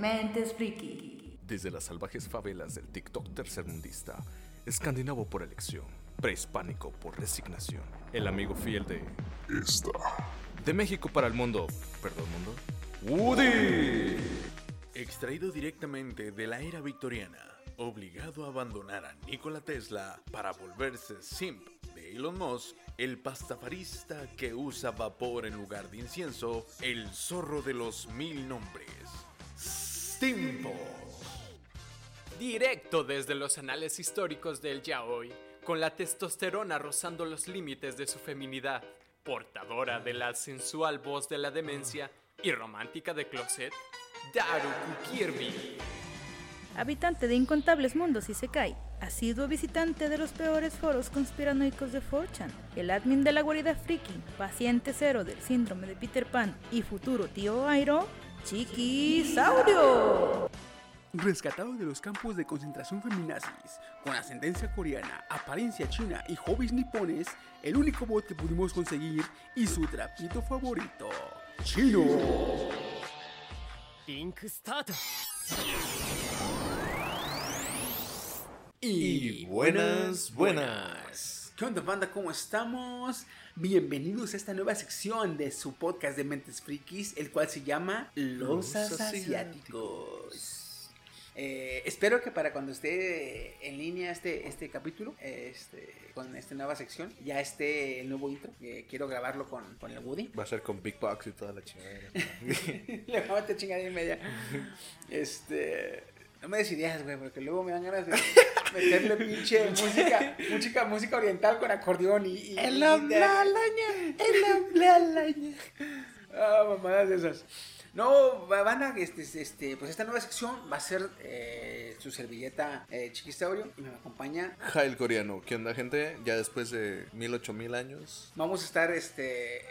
Dementes Friki. Desde las salvajes favelas del TikTok tercermundista, escandinavo por elección, prehispánico por resignación, el amigo fiel de... Esta. De México para el mundo, perdón mundo, Woody. Extraído directamente de la era victoriana, obligado a abandonar a Nikola Tesla para volverse simp de Elon Musk, el pastafarista que usa vapor en lugar de incienso, el zorro de los mil nombres, Stimpo. Directo desde los anales históricos del yaoi, con la testosterona rozando los límites de su feminidad, portadora de la sensual voz de la demencia y romántica de closet, Daruku Kirby. Habitante de incontables mundos y se cae, asiduo visitante de los peores foros conspiranoicos de 4chan, el admin de la guarida friki, paciente cero del síndrome de Peter Pan y futuro tío Airo, Chiquisaurio. Rescatado de los campos de concentración feminazis, con ascendencia coreana, apariencia china y hobbies nipones, el único bot que pudimos conseguir y su trapito favorito, Chino. Y buenas, buenas. ¿Qué onda, banda? ¿Cómo estamos? Bienvenidos a esta nueva sección de su podcast de Mentes Frikis, el cual se llama Los, Los Asiáticos. Eh, espero que para cuando esté en línea este, este capítulo, este, con esta nueva sección, ya esté el nuevo intro. Eh, quiero grabarlo con, con el Woody. Va a ser con Big Box y toda la chingadera. Le vamos a chingadera y media. Este. No me des ideas, güey, porque luego me dan ganas de meterle pinche música, música, música oriental con acordeón y. y El hombre el. Ah, mamadas de esas. No, va- van a, este, este, pues esta nueva sección va a ser eh, su servilleta eh, Chiquisaurio y me acompaña. Jail coreano, ¿qué onda gente? Ya después de mil ocho mil años. Vamos a estar, este,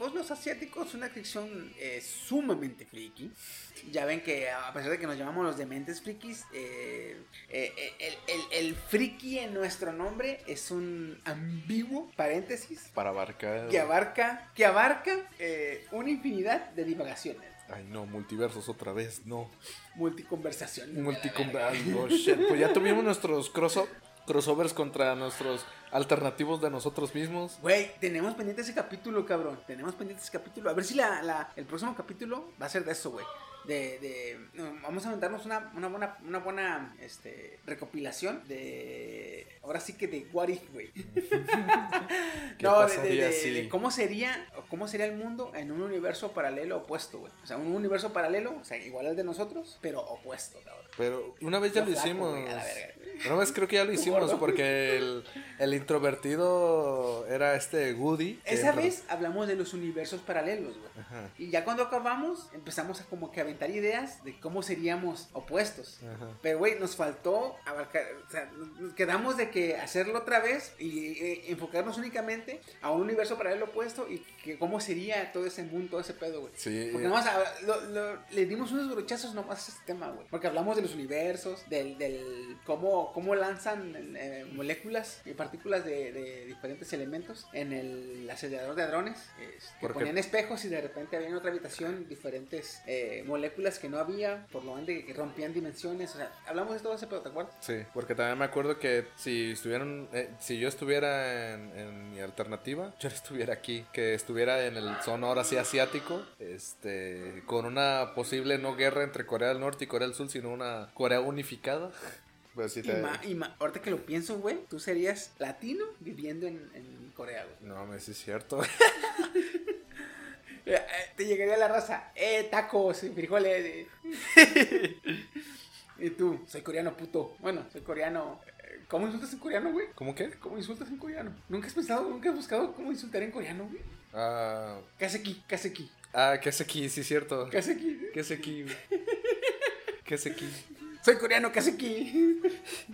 pues los asiáticos, una sección eh, sumamente friki. Ya ven que a pesar de que nos llamamos los dementes frikis, eh, eh, el, el, el friki en nuestro nombre es un ambiguo paréntesis Para abarcar. que abarca, que abarca una infinidad de divagaciones. Ay no, multiversos otra vez, no. Multiconversación. Multicombo. shit. Pues ya tuvimos nuestros crosso- crossovers contra nuestros alternativos de nosotros mismos. Güey, tenemos pendiente ese capítulo, cabrón. Tenemos pendiente ese capítulo. A ver si la, la- el próximo capítulo va a ser de eso, güey. De, de, vamos a aventarnos una, una buena, una buena este, recopilación de. Ahora sí que de What If, güey. ¿Qué no, de, de- de- si- de cómo sería o cómo sería el mundo en un universo paralelo opuesto, güey. O sea, un universo paralelo, o sea, igual al de nosotros, pero opuesto, cabrón. Pero una vez ya lo hicimos. a la verga. Una vez creo que ya lo hicimos porque el, el introvertido era este Woody. Esa vez hablamos de los universos paralelos, güey. Y ya cuando acabamos, empezamos a como que aventar ideas de cómo seríamos opuestos. Ajá. Pero, güey, nos faltó abarcar, o sea, nos quedamos de que hacerlo otra vez y eh, enfocarnos únicamente a un universo paralelo opuesto y que cómo sería todo ese mundo, todo ese pedo, güey. Sí. Porque nomás a- lo- lo- le dimos unos brochazos nomás a este tema, güey. Porque hablamos de los universos, del, del cómo, cómo lanzan eh, moléculas y partículas de, de diferentes elementos en el acelerador de hadrones. este, que ponían espejos y de repente había en otra habitación diferentes eh, moléculas que no había, por lo ende que rompían dimensiones. O sea, hablamos de todo ese pedo, ¿te acuerdas? Sí, porque también me acuerdo que si estuvieran, eh, si yo estuviera en, en mi alternativa, yo no estuviera aquí, que estuviera en el zona ahora sí asiático, este, con una posible no guerra entre Corea del Norte y Corea del Sur, sino una Corea unificada. Pues sí Y, te- ma- y ma- ahorita que lo pienso, güey, tú serías latino viviendo en, en Corea, güey. No, me sí es cierto. Te llegaría la raza, eh, tacos, frijoles. y tú, soy coreano, puto. Bueno, soy coreano. ¿Cómo insultas en coreano, güey? ¿Cómo qué? ¿Cómo insultas en coreano? ¿Nunca has pensado, nunca has buscado cómo insultar en coreano, güey? Ah, Kaseki, kaseki, ah, ¿qué es aquí? Sí cierto. kaseki. ¿Qué es aquí? ¿Qué es aquí? Soy coreano, kaseki.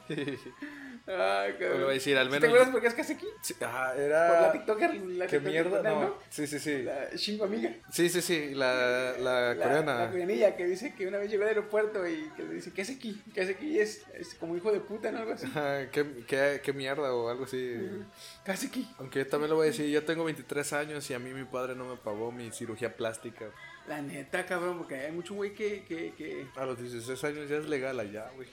Cabrón. Le voy a decir, al ¿Sí menos- ¿Te acuerdas por qué es Kaseki? Sí, Por era. la TikToker. La ¿Qué TikToker mierda? coreana, No. Sí, sí, sí. La Shingo amiga. Sí, sí, sí. La, la La, coreana. la coreanilla que dice que una vez llegó al aeropuerto y que le dice, ¿qué hace aquí? ¿Qué hace aquí? Es, es como hijo de puta, ¿no? Algo así. ¿Qué, qué, qué mierda o algo así. ¿Qué hace aquí? Aunque yo también lo voy a decir, yo tengo 23 años y a mí mi padre no me pagó mi cirugía plástica. La neta, cabrón, porque hay mucho güey que, que, que... A los 16 años ya es legal allá, güey.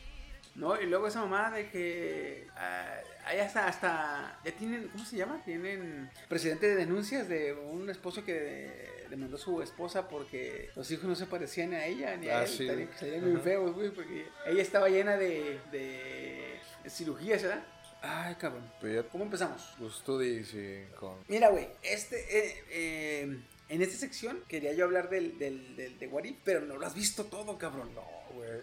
No, y luego esa mamá de que... ah, hay hasta, hasta... Ya tienen, ¿cómo se llama? Tienen presidente de denuncias de un esposo que demandó a su esposa porque los hijos no se parecían a ella ni a Ah, él. sí. Salían, salían muy feos, güey, porque ella estaba llena de, de cirugías, ¿verdad? Ay, cabrón. Ya, ¿Cómo empezamos? pues tú dices con... Mira, güey, este, eh, eh, en esta sección quería yo hablar del, del, del de What If, pero no lo has visto todo, cabrón. No, güey.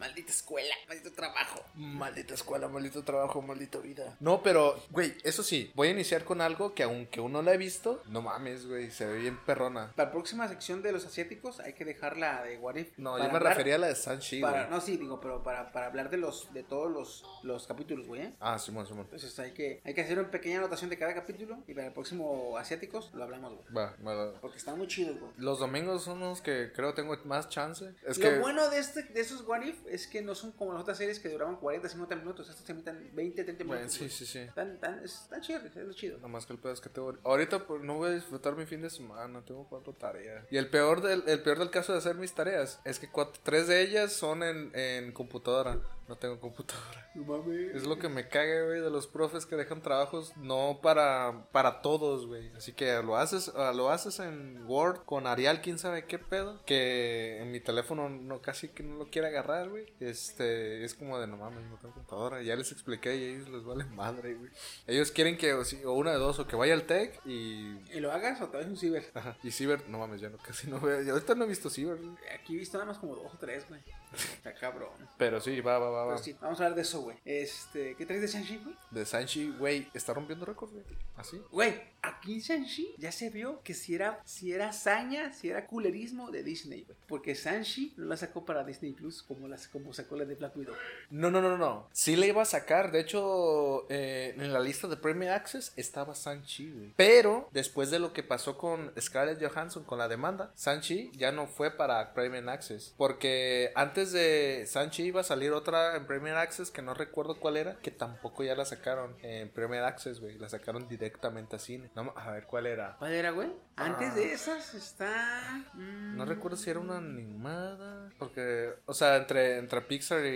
Maldita escuela, maldito trabajo. Maldita escuela, maldito trabajo, maldita vida. No, pero, güey, eso sí, voy a iniciar con algo que aunque uno lo he visto, no mames, güey, se ve bien perrona. Para la próxima sección de los asiáticos hay que dejarla de What If. No, yo me hablar- refería a la de Sanchi, güey. para, No, sí, digo, pero para, para hablar de los de todos los, los capítulos, güey. ¿eh? Ah, Simón, Simón. Entonces hay que, hay que hacer una pequeña anotación de cada capítulo y para el próximo asiáticos lo hablamos, güey. Va, va. Porque están muy chidos, güey. Los domingos son los que creo tengo más chance. Es lo que... bueno de, este, de esos What If es que no son como las otras series que duraban 40, 50 minutos. Estos se meten 20, 30 Bueno, minutos. sí, güey. sí, sí. Tan, tan, tan chido, es lo chido. Nomás que el peor es que tengo... Ahorita pues, no voy a disfrutar mi fin de semana, tengo cuatro tareas. Y el peor del, el peor del caso de hacer mis tareas es que cuatro, tres de ellas son en, en computadora. No tengo computadora. No mames. Es lo que me caga, güey, de los profes que dejan trabajos no para, para todos, güey. Así que lo haces, ah, lo haces en Word con Arial, quién sabe qué pedo. Que en mi teléfono no casi que no lo quiere agarrar, güey. Este, es como de no mames, no tengo computadora. Ya les expliqué y a ellos les vale madre, güey. Ellos quieren que, o, si- o una de dos, o que vaya al tech y. ¿Y lo hagas o te un ciber? Ajá. Y Ciber, no mames, ya no, casi no veo. ahorita no he visto Ciber, güey. Aquí he visto nada más como dos o tres, güey. Está cabrón. Pero sí, va, va, va, va. Pero sí, vamos a hablar de eso, güey. Este, ¿qué traes de Shang-Chi, güey? De Sanchi, güey, está rompiendo récords, güey. Así. Güey, aquí en Shang-Chi ya se vio que si era, si era saña, si era culerismo de Disney, güey. Porque Shang-Chi no la sacó para Disney Plus como, las, como sacó la de Black Widow. No, no, no, no. Sí le iba a sacar. De hecho, eh, en la lista de Premier Access estaba Sanchi, güey. Pero después de lo que pasó con Scarlett Johansson con la demanda, Sanchi ya no fue para Premier Access. Porque antes de Sanchi iba a salir otra en Premier Access que no recuerdo cuál era, que tampoco ya la sacaron en Premier Access, güey. La sacaron directamente a cine. No, a ver cuál era. ¿Cuál era, güey? Antes Ah. de esas está... mm, No recuerdo si era una animada. Porque, o sea, entre, entre Pixar y,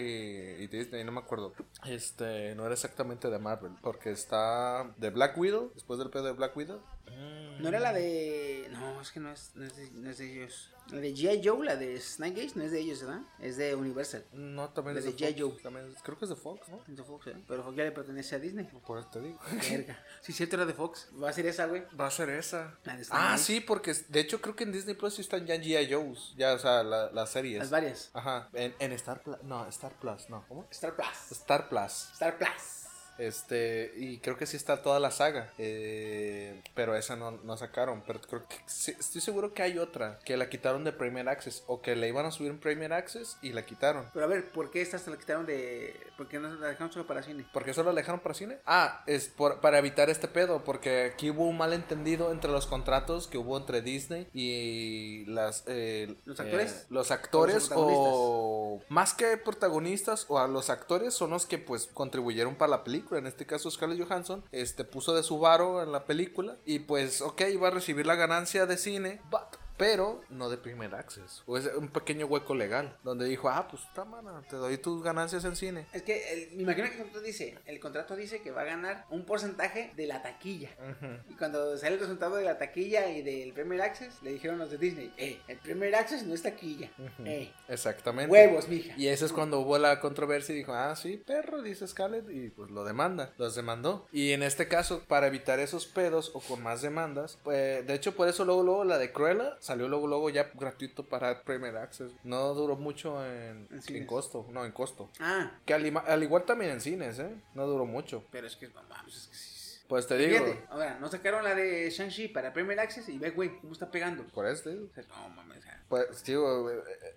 y Disney, no me acuerdo. Este, no era exactamente de Marvel. Porque está de Black Widow, después del pedo de Black Widow. No era la de... No, es que no es, no es, de, no es de ellos. La de G.I. Joe, la de Snake Gaze, no es de ellos, ¿verdad? Es de Universal. No, también La es de de G.I. Joe. También es- creo que es de Fox, ¿no? Es de Fox, ¿eh? Pero Fox ya le pertenece a Disney. Por eso te digo. Verga. Sí, cierto, era de Fox. Va a ser esa, güey. Va a ser esa. La de Snake Ah, Gaze. sí, porque de hecho creo que en Disney Plus sí están ya G.I. Joe's. Ya, o sea, la- las series. Las varias. Ajá. En, en Star Plus. No, Star Plus, no. ¿Cómo? Star Plus. Star Plus. Star Plus. Este, y creo que sí está toda la saga. eh, pero esa no, no sacaron. Pero creo que sí, estoy seguro que hay otra que la quitaron de Premier Access. O que la iban a subir en Premier Access y la quitaron. Pero a ver, ¿por qué esta se la quitaron de. ¿Por qué no la dejaron solo para cine? ¿Por qué solo la dejaron para cine? Ah, es por, para evitar este pedo. Porque aquí hubo un malentendido entre los contratos que hubo entre Disney y las. eh, ¿Los actores? eh, los actores ¿O los o. Más que protagonistas o a los actores son los que pues contribuyeron para la película. En este caso Scarlett Johansson este, puso de su varo en la película. Y pues, ok, iba a recibir la ganancia de cine. But pero no de Premier Access. O es un pequeño hueco legal donde dijo, ah, pues está mana, te doy tus ganancias en cine. Es que el- me imagino que el contrato dice: el contrato dice que va a ganar un porcentaje de la taquilla. Y cuando sale el resultado de la taquilla y del Premier Access, le dijeron los de Disney: Eh, el Premier Access no es taquilla. Eh, Exactamente. huevos, mija. Y eso es cuando hubo la controversia y dijo, ah, sí, perro, dice Scarlett, y pues lo demanda, los demandó. Y en este caso, para evitar esos pedos o con más demandas, pues de hecho por eso luego, luego la de Cruella salió luego, luego ya gratuito para Premier Access. No duró mucho en, En en, costo, no, en costo. Ah, Que al, al igual también en cines, ¿eh? No duró mucho. pero es que mames, es que sí. Pues te digo. Fíjate, ahora, no sacaron la de Shang-Chi para Premier Access y ve, güey, cómo está pegando. Por eso te digo. O sea, no mames, Pues digo,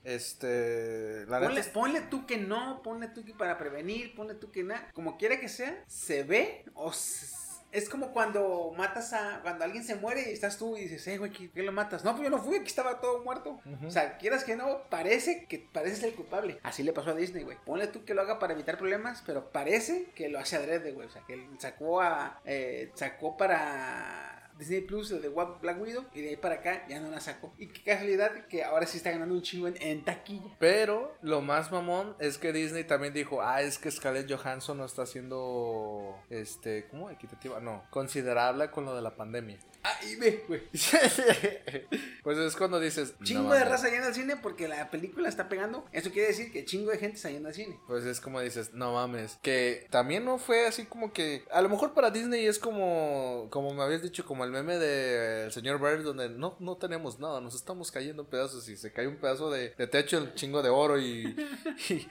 este. La Ponle, neta. ponle tú que no, ponle tú que para prevenir, ponle tú que nada. Como quiera que sea, se ve o se- es como cuando matas a. Cuando alguien se muere y estás tú y dices, eh, güey, ¿qué, qué lo matas? No, pues yo no fui, aquí estaba todo muerto. O sea, quieras que no, parece que pareces el culpable. Así le pasó a Disney, güey. Ponle tú que lo haga para evitar problemas, pero parece que lo hace adrede, güey. O sea, que sacó a. eh, sacó para. Disney Plus, el de Black Widow, y de ahí para acá ya no la sacó. Y qué casualidad que ahora sí está ganando un chingo en, en taquilla. Pero lo más mamón es que Disney también dijo, ah, es que Scarlett Johansson no está siendo, este, ¿cómo? Equitativa, no, considerable con lo de la pandemia. Ah, y ve, güey. pues es cuando dices, no Chingo de raza yendo al cine porque la película está pegando. Eso quiere decir que chingo de gente está yendo al cine. Pues es como dices, no mames. Que también no fue así como que. A lo mejor para Disney es como. Como me habías dicho, como el meme del señor Bird, donde no, no tenemos nada, nos estamos cayendo en pedazos y se cae un pedazo de, de techo, el chingo de oro y, y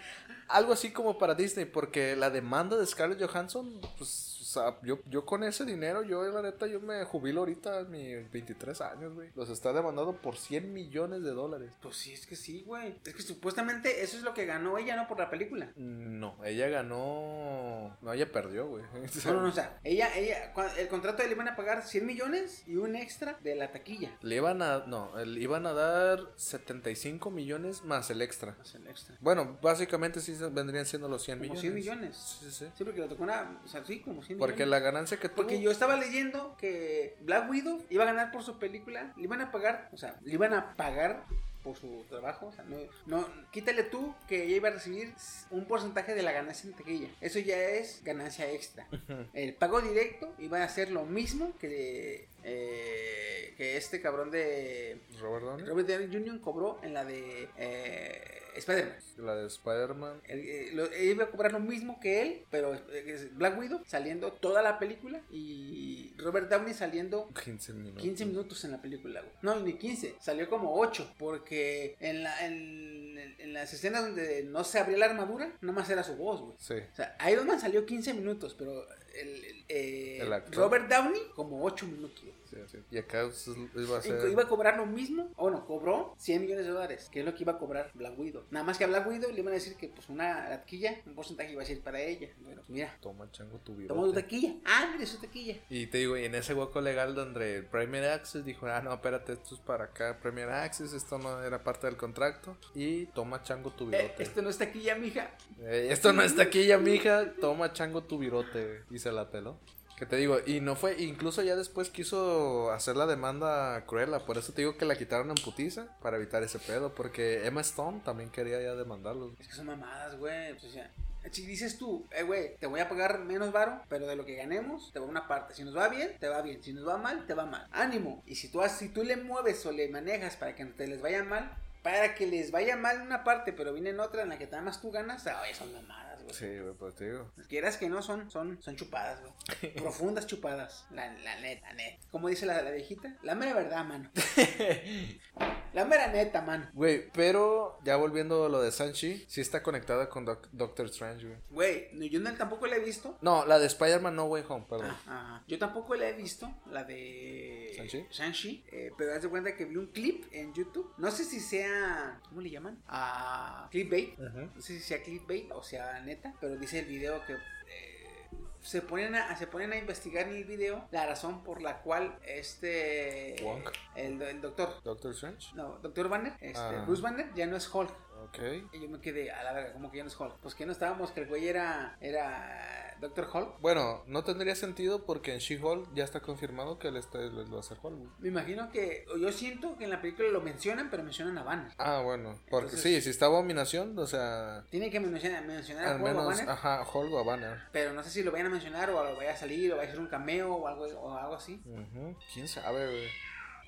Algo así como para Disney, porque la demanda de Scarlett Johansson, pues. Sea, yo, yo con ese dinero, yo la neta, yo me jubilo ahorita a mis 23 años, güey. Los está demandando por 100 millones de dólares. Pues sí, es que sí, güey. Es que supuestamente eso es lo que ganó ella, ¿no? Por la película. No, ella ganó. No, ella perdió, güey. No, no, no, o sea, ella, ella, el contrato le iban a pagar 100 millones y un extra de la taquilla. Le iban a. No, le iban a dar 75 millones más el extra. Más el extra. Bueno, básicamente sí vendrían siendo los 100 Como millones. 100 millones. Sí, sí. Sí, porque le tocó una, o sea, sí, como 100 Porque la ganancia que tuvo. Porque yo estaba leyendo que Black Widow iba a ganar por su película, le iban a pagar, o sea, le iban a pagar por su trabajo, o sea, no, no, quítale tú que ella iba a recibir un porcentaje de la ganancia en taquilla. Eso ya es ganancia extra. El pago directo iba a ser lo mismo que eh, que este cabrón de Robert Downey. Robert Downey Jr. cobró en la de eh, Spider-Man. La de Spider-Man. Eh, iba a cobrar lo mismo que él, pero es Black Widow saliendo toda la película y Robert Downey saliendo 15 minutos. 15 minutos en la película, güey. No, ni 15, salió como 8, porque en, la, en, en las escenas donde no se abría la armadura, nomás era su voz, güey. Sí. O sea, Iron Man salió 15 minutos, pero el, eh, El. Robert Downey como 8 minutos, güey. sí, sí. Y acá iba a ser. Iba a cobrar lo mismo, o no, cobró 100 millones de dólares, que es lo que iba a cobrar Black Widow. Nada más que a Black Widow le iban a decir que pues una taquilla, un porcentaje iba a ser para ella. Bueno, pues mira, Toma, chango, tu toma tu taquilla. Ah, su taquilla. Y te digo, y en ese hueco legal donde el Premier Access dijo, ah, no, espérate, esto es para acá, Premier Access, esto no era parte del contrato. Y toma chango tu Eh, virote. esto no es taquilla, mija. Eh, esto no está aquí ya, mija. Toma chango tu virote. Y se la peló. Que te digo, y no fue, incluso ya después quiso hacer la demanda Cruella. Por eso te digo que la quitaron en putiza para evitar ese pedo. Porque Emma Stone también quería ya demandarlos. Es que son mamadas, güey. O sea, si dices tú, eh, güey, te voy a pagar menos varo, pero de lo que ganemos, te va una parte. Si nos va bien, te va bien. Si nos va mal, te va mal. Ánimo. Y si tú, si tú le mueves o le manejas para que no te les vaya mal, para que les vaya mal en una parte, pero viene en otra en la que nada más tú ganas, ay, son mamadas, güey. Sí, güey, pues te digo. Quieras que no, son, son, son chupadas, güey. Profundas chupadas. La, la neta, neta. Como dice la, la viejita, la mera verdad, mano. la mera neta, mano. Güey, pero ya volviendo a lo de Sanchi, sí está conectada con Doc- Doctor Strange, güey. Güey, no, yo no- tampoco la he visto. No, la de Spider-Man No Way Home, perdón. Ah. Yo tampoco la he visto, la de ¿Shang-Chi? Shang-Chi, eh, pero haz de cuenta que vi un clip en YouTube. No sé si sea, ¿cómo le llaman? Ah, clickbait. Ujú. No sé si sea clickbait o sea neta, pero dice el video que eh, se ponen a se ponen a investigar en el video la razón por la cual este Wong. el, el doctor Doctor Strange. no, Doctor Banner, este, Ah. Bruce Banner ya no es Hulk. Ok. Y yo me quedé a la verga, como que ya no es Hulk. Pues que no estábamos que el güey era era Doctor Hulk. Bueno, no tendría sentido porque en She-Hulk ya está confirmado que él está, él va a ser Hulk. Me imagino que yo siento que en la película lo mencionan, pero mencionan a Banner. Ah, bueno, porque Entonces- sí, si está Abominación, o sea, Tienen que mencionar, mencionar a al Hulk o menos, Banner, ajá, Hulk o a Banner. pero no sé si lo vayan a mencionar o lo vaya a salir o vaya a ser un cameo o algo o algo así. Ujú, ¿Quién sabe, güey?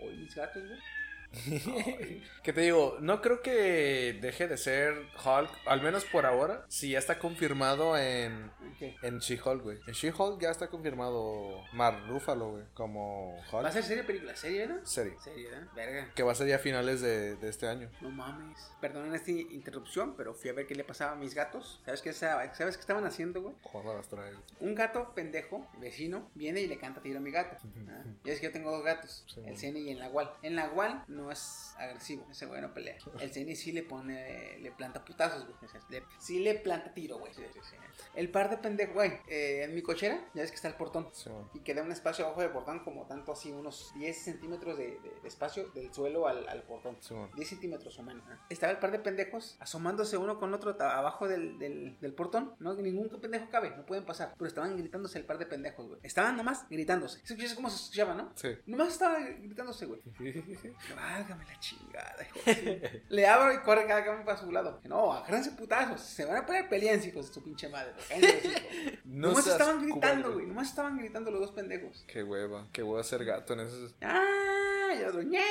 Oye, mis gatos, güey. Que te digo, no creo que deje de ser Hulk, al menos por ahora, si ya está confirmado en, ¿Qué? en She-Hulk, güey. En She-Hulk ya está confirmado Mark Ruffalo, güey, como Hulk. ¿Va a ser serie película? ¿Serie, no? Serie. Serie, ¿no? Verga. Que va a ser ya a finales de, de este año. No mames. Perdonen esta interrupción, pero fui a ver qué le pasaba a mis gatos. ¿Sabes qué, sa- ¿Sabes qué estaban haciendo, güey? Joder, las trae. Un gato pendejo, vecino, viene y le canta tiro a mi gato. Ah, Ya es que yo tengo dos gatos, Sí, el. Ceni y el Nahual. El Nahual no es agresivo, ese güey no pelea. El Ceni sí le pone, le planta putazos, güey. Le- sí le planta tiro, güey. Sí, sí, sí. El par de pendejos, güey, eh, en mi cochera, ya ves que está el portón. Sí. Y queda un espacio abajo del portón, como tanto así, unos 10 centímetros de, de- de espacio del suelo al, al portón. Sí, bueno. 10 centímetros o menos. ¿no? Estaba el par de pendejos asomándose uno con otro abajo del, del, del portón. No, ningún pendejo cabe, no pueden pasar. Pero estaban gritándose el par de pendejos, güey. Estaban nomás gritándose. ¿Escuchas cómo se escuchaba, no? Sí. Nomás estaban gritándose, güey. Válgame la chingada. hijo de Le abro y corre cada uno para su lado. No, agárrense putazos. Se van a poner peleas, hijos de su pinche madre. No nomás estaban gritando, güey. Nomás estaban gritando los dos pendejos. Qué hueva, qué hueva ser gato en esos. ¡Ah! Y el otro, ñe.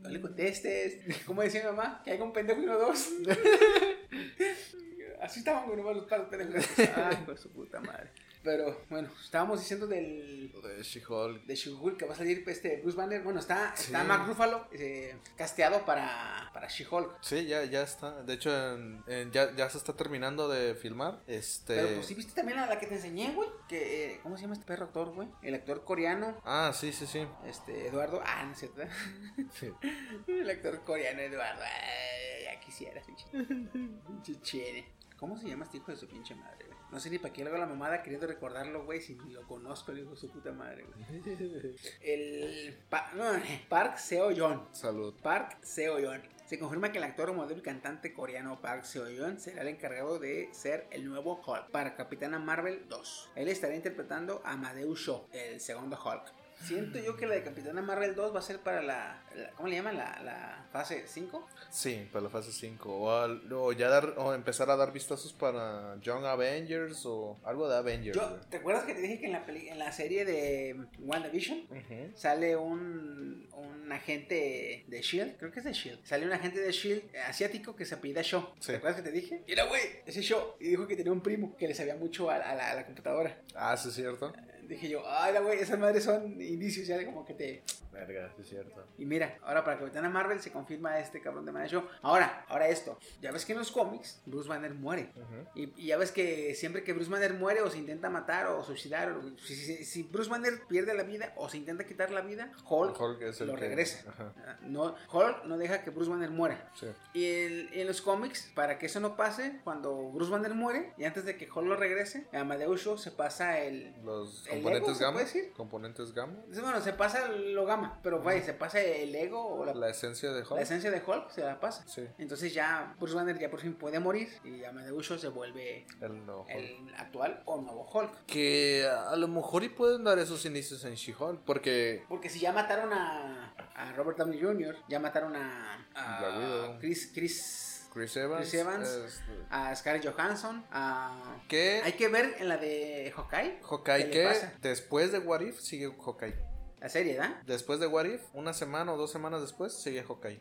No le contestes. ¿Cómo decía mi mamá? Que hay un pendejo y no dos. Así estaban, güey, nomás los pendejos. Ay, por su puta madre. Pero bueno, estábamos diciendo del. De She-Hulk. De She-Hulk que va a salir este Bruce Banner. Bueno, está, está Sí. Mark Ruffalo eh, casteado para, para She-Hulk. Sí, ya, ya está. De hecho, en- en- ya, ya se está terminando de filmar. Este. Pero pues sí viste también a la que te enseñé, güey. Que, eh, ¿Cómo se llama este perro actor, güey? El actor coreano. Ah, sí, sí, sí. Este, Eduardo. Ah, no es cierto. Sí. El actor coreano Eduardo. Ay, ya quisiera, pinche. ¿Cómo se llama este hijo de su pinche madre, güey? No sé ni para qué le hago la mamada queriendo recordarlo, güey, si ni lo conozco, hijo de su puta madre, güey. El Pa- no, Park Seo-yeon. Salud. Park Seo-yeon. Se confirma que el actor, modelo y cantante coreano Park Seo-yeon será el encargado de ser el nuevo Hulk para Capitana Marvel 2. Él estará interpretando a Amadeus Shaw, el segundo Hulk. Siento yo que la de Capitana Marvel 2 va a ser para la, la- ¿cómo le llaman? La, la fase 5. Sí, para la fase 5. O, al- o ya dar, o empezar a dar vistazos para Young Avengers o algo de Avengers. Yo, ¿te acuerdas que te dije que en la, peli- en la serie de WandaVision sale un, un agente de Shield? Creo que es de Shield. Sale un agente de Shield asiático que se apellida Shaw. Sí. ¿Te acuerdas que te dije? Mira, güey, ese Shaw. Y dijo que tenía un primo que le sabía mucho a, a la, a la computadora. Ah, sí, es cierto. Dije yo, ay, la güey, esas madres son indicios ya de como que te... Verga, sí, es cierto. Y mira, ahora para Capitana Marvel se confirma este cabrón de Show. Ahora, ahora esto. Ya ves que en los cómics Bruce Banner muere. Y, y ya ves que siempre que Bruce Banner muere o se intenta matar o suicidar, o, si, si- si Bruce Banner pierde la vida o se intenta quitar la vida, Hulk, Hulk es el lo que- regresa. Ajá. Ah, No, Hulk no deja que Bruce Banner muera. Sí. Y en, en los cómics, para que eso no pase, cuando Bruce Banner muere y antes de que Hulk lo regrese, Amadeus se pasa el... Los ¿El componentes ego, se gamma. puede? Componentes gamma. Bueno, se pasa lo gamma, pero vaya, se pasa el ego o la, La esencia de Hulk. la esencia de Hulk, se la pasa. Sí. Entonces ya Bruce Banner ya por fin puede morir y Amadeus Shaw se vuelve El nuevo Hulk. el actual o nuevo Hulk. Que a lo mejor y pueden dar esos inicios en She-Hulk. Porque Porque si ya mataron a, a Robert Downey Jr., ya mataron a, a. Chris, Chris, Chris Evans. Chris Evans. a Scarlett Johansson, a... que Hay que ver en la de Hawkeye. Hawkeye ¿Qué pasa? después de What If sigue Hawkeye. La serie, ¿verdad? Después de What If, una semana o dos semanas después, sigue Hawkeye.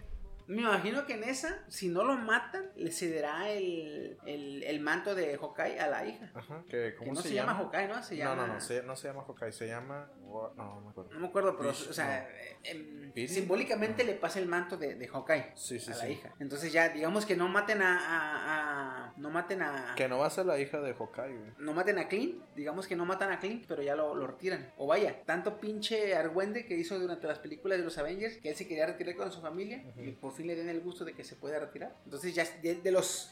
Me imagino que en esa, si no lo matan, le cederá el, el, el manto de Hawkeye a la hija. Ajá. Que, Que ¿Cómo no se, se, llama Hawkeye, ¿no? Se llama... No, no, no, se- no se llama Hawkeye, se llama... Wa- No, no me acuerdo. No me acuerdo, pero, o sea, no. eh, em, simbólicamente le pasa el manto de, de Hawkeye Sí, sí, a la sí. hija. Entonces ya, digamos que no maten a... a- a- no maten a... Que no va a ser la hija de Hawkeye, güey. No maten a Clint, digamos que no matan a Clint, pero ya lo, lo retiran. O vaya, tanto pinche Argüende que hizo durante las películas de los Avengers, que él se quería retirar con su familia, y por fin le den el gusto de que se pueda retirar. Entonces ya de, de los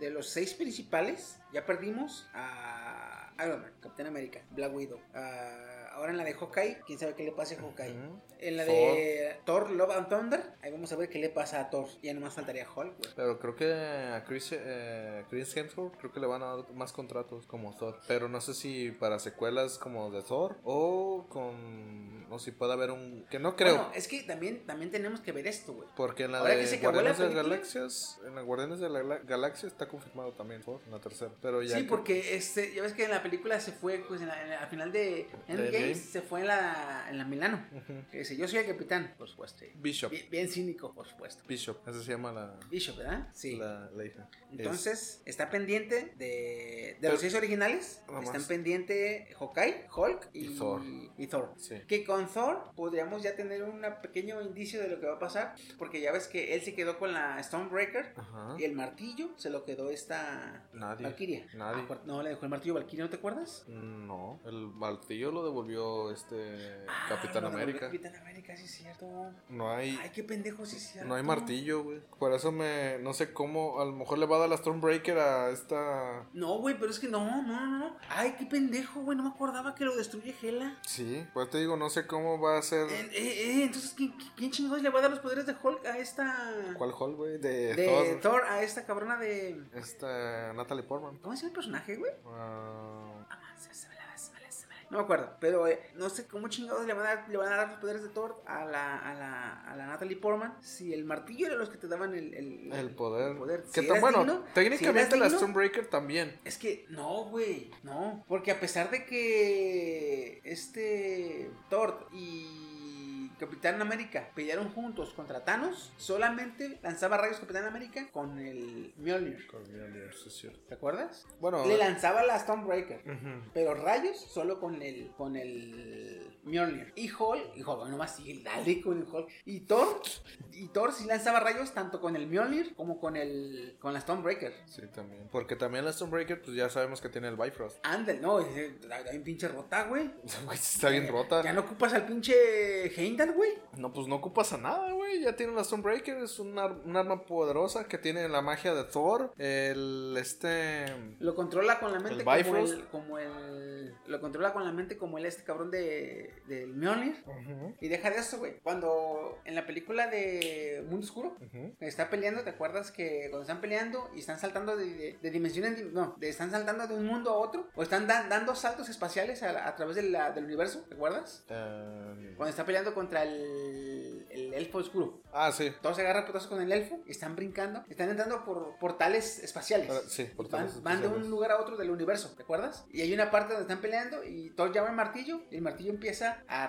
de los seis principales, ya perdimos a Iron Man, Capitán América, Black Widow. a- ahora en la de Hawkeye, quién sabe qué le pase a Hawkeye. En la de Thor, Love and Thunder, ahí vamos a ver qué le pasa a Thor. Ya nomás faltaría Hulk, güey. Pero creo que a Chris, eh, Chris Hemsworth creo que le van a dar más contratos como Thor. Pero no sé si para secuelas como de Thor o con... O si puede haber un... Que no creo. Bueno, es que también, también tenemos que ver esto, güey. Porque en la Ahora de que la Guardianes de. Galaxias, en la Guardianes de la Gala- Galaxia está confirmado también Thor, en la tercera. Pero ya Sí, que- porque este, ya ves que en la, película se fue, pues en la- en la- al final de Endgame Se fue en la, en la Milano. Que dice, yo soy el capitán, por supuesto. Bishop. Bien, bien cínico, por supuesto. Bishop, esa se llama la, Bishop, ¿verdad? Sí. la, la hija. Entonces, está pendiente de, de los seis originales. Nada Están pendiente Hawkeye, Hulk y, Y Thor. y Thor. Sí. Que con Thor podríamos ya tener un pequeño indicio de lo que va a pasar. Porque ya ves que él se quedó con la Stonebreaker. Ajá. Y el martillo se lo quedó esta Nadie. Valkyria. Nadie. Ah, No, le dejó el martillo Valkyria, ¿no te acuerdas? No, el martillo lo devolvió este Ah, Capitán América. Capitán América, sí es cierto. No hay, Ay, qué pendejo, sí es cierto. no hay martillo, güey. Por eso me, no sé cómo, a lo mejor le va a dar la Stormbreaker a esta. No, güey, pero es que no, no, no, no. Ay, qué pendejo, güey. No me acordaba que lo destruye Hela. Sí, pues te digo, no sé cómo va a ser. Eh, eh, eh, entonces, ¿quién, quién chingados le va a dar los poderes de Hulk a esta. ¿Cuál hall, güey? De, De Thor. Thor a esta cabrona de. Esta Natalie Portman. ¿Cómo llama el personaje, güey? Ah, Ah, se- se me la- No me acuerdo, pero eh, no sé cómo chingados le van, a dar, le van a dar los poderes de Thor a la, a la, a la Natalie Portman si el martillo era los que te daban el, el, el poder. el poder. Que Si tan- bueno, digno, técnicamente la digno, Stormbreaker también. Es que no, güey, no. Porque a pesar de que este Thor y Capitán América pelearon juntos contra Thanos, solamente lanzaba rayos Capitán América con el Mjolnir. ¿Te acuerdas? Bueno, Le lanzaba la Stormbreaker. ujú. Pero rayos solo con el con el Mjolnir. Y Hulk, y Hulk, nomás sigue dale con el Hulk. Y Thor, y Thor sí lanzaba rayos tanto con el Mjolnir como con el con la Stormbreaker. Sí, también. Porque también la Stormbreaker, pues ya sabemos que tiene el Bifrost. Ándale, no, es- está bien pinche rota, güey. Güey, Está bien rota. Ya no ocupas al pinche Heimdall, güey. No, pues no ocupas a nada, güey. Ya tiene la Stormbreaker. Es un, ar- un arma poderosa que tiene la magia de Thor. El este. Lo controla con la mente El como el, como el. Lo controla con la mente como el este cabrón de. del Mjolnir. Y deja de eso, güey. Cuando en la película de Mundo Oscuro. Está peleando, ¿te acuerdas que cuando están peleando y están saltando de, de, de dimensión en di- no, de- están saltando de un mundo a otro o están da- dando saltos espaciales a, a través de la- del universo, ¿te acuerdas? Eh, Cuando está peleando contra el, el elfo oscuro. Ah, sí. Todos se agarran putazos con el elfo y están brincando, están entrando por portales espaciales. Ah, sí, portales van, van de un lugar a otro del universo, ¿te acuerdas? Y hay una parte donde están peleando y Thor llama el martillo y el martillo empieza a-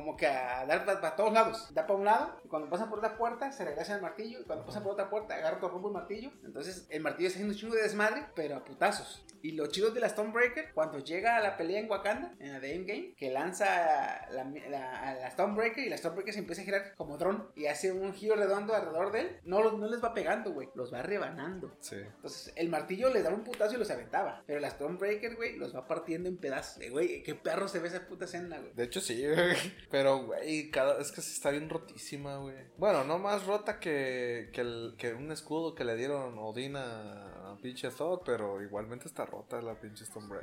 como que a dar para todos lados. Da para un lado y cuando pasan por una puerta se regresa el martillo y cuando pasan por otra puerta agarra todo rompe el martillo. Entonces el martillo está haciendo un chingo de desmadre, pero a putazos. Y lo chido de la Stonebreaker, cuando llega a la pelea en Wakanda, en la de Endgame, que lanza la, la- a la Stonebreaker y la Stonebreaker se empieza a girar como dron y hace un giro redondo alrededor de él, no, no les va pegando, güey, los va rebanando. Sí. Entonces, el martillo les daba un putazo y los aventaba. Pero la Stormbreaker, güey, los va partiendo en pedazos. Eh, Güey, qué perro se ve esa puta escena, güey. De hecho, sí, güey. Pero, güey, cada... es que sí está bien rotísima, güey. Bueno, no más rota que, que, el- que un escudo que le dieron Odín a, a pinche Thor, pero igualmente está rota la pinche güey.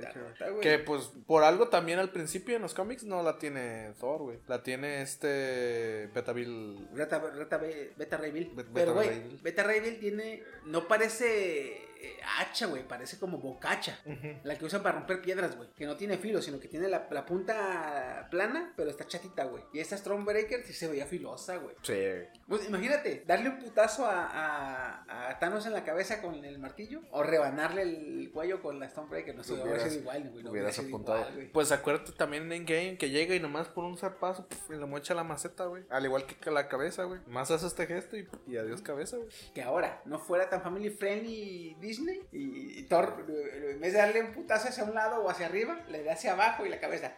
rota. Que, pues, por algo también al principio en los cómics no la tiene Thor, güey. La tiene este Betabil... Beta, Beta, Beta Ray Bill. Bet- Beta Pero, güey, Bill. Beta Ray Bill tiene. No parece eh, hacha, güey. Parece como bocacha. La que usan para romper piedras, güey. Que no tiene filo, sino que tiene la, la punta plana, pero está chatita, güey. Y esta Stormbreaker sí se veía filosa, güey. Sí. Pues imagínate, darle un putazo a, a- a Thanos en la cabeza con el martillo o rebanarle el cuello con la Stormbreaker. No sé, hubiera sido igual, güey. no hubieras hubiera sido apuntado. igual, güey. pues acuérdate también en Game que llega y nomás por un zarpazo puf, y le mocha la maceta, güey. Al igual que la cabeza, güey. Más hace este gesto y, y adiós cabeza, güey. que ahora no fuera tan family friendly Disney y, y Thor eh, en vez de darle un putazo hacia un lado o hacia arriba le da hacia abajo y la cabeza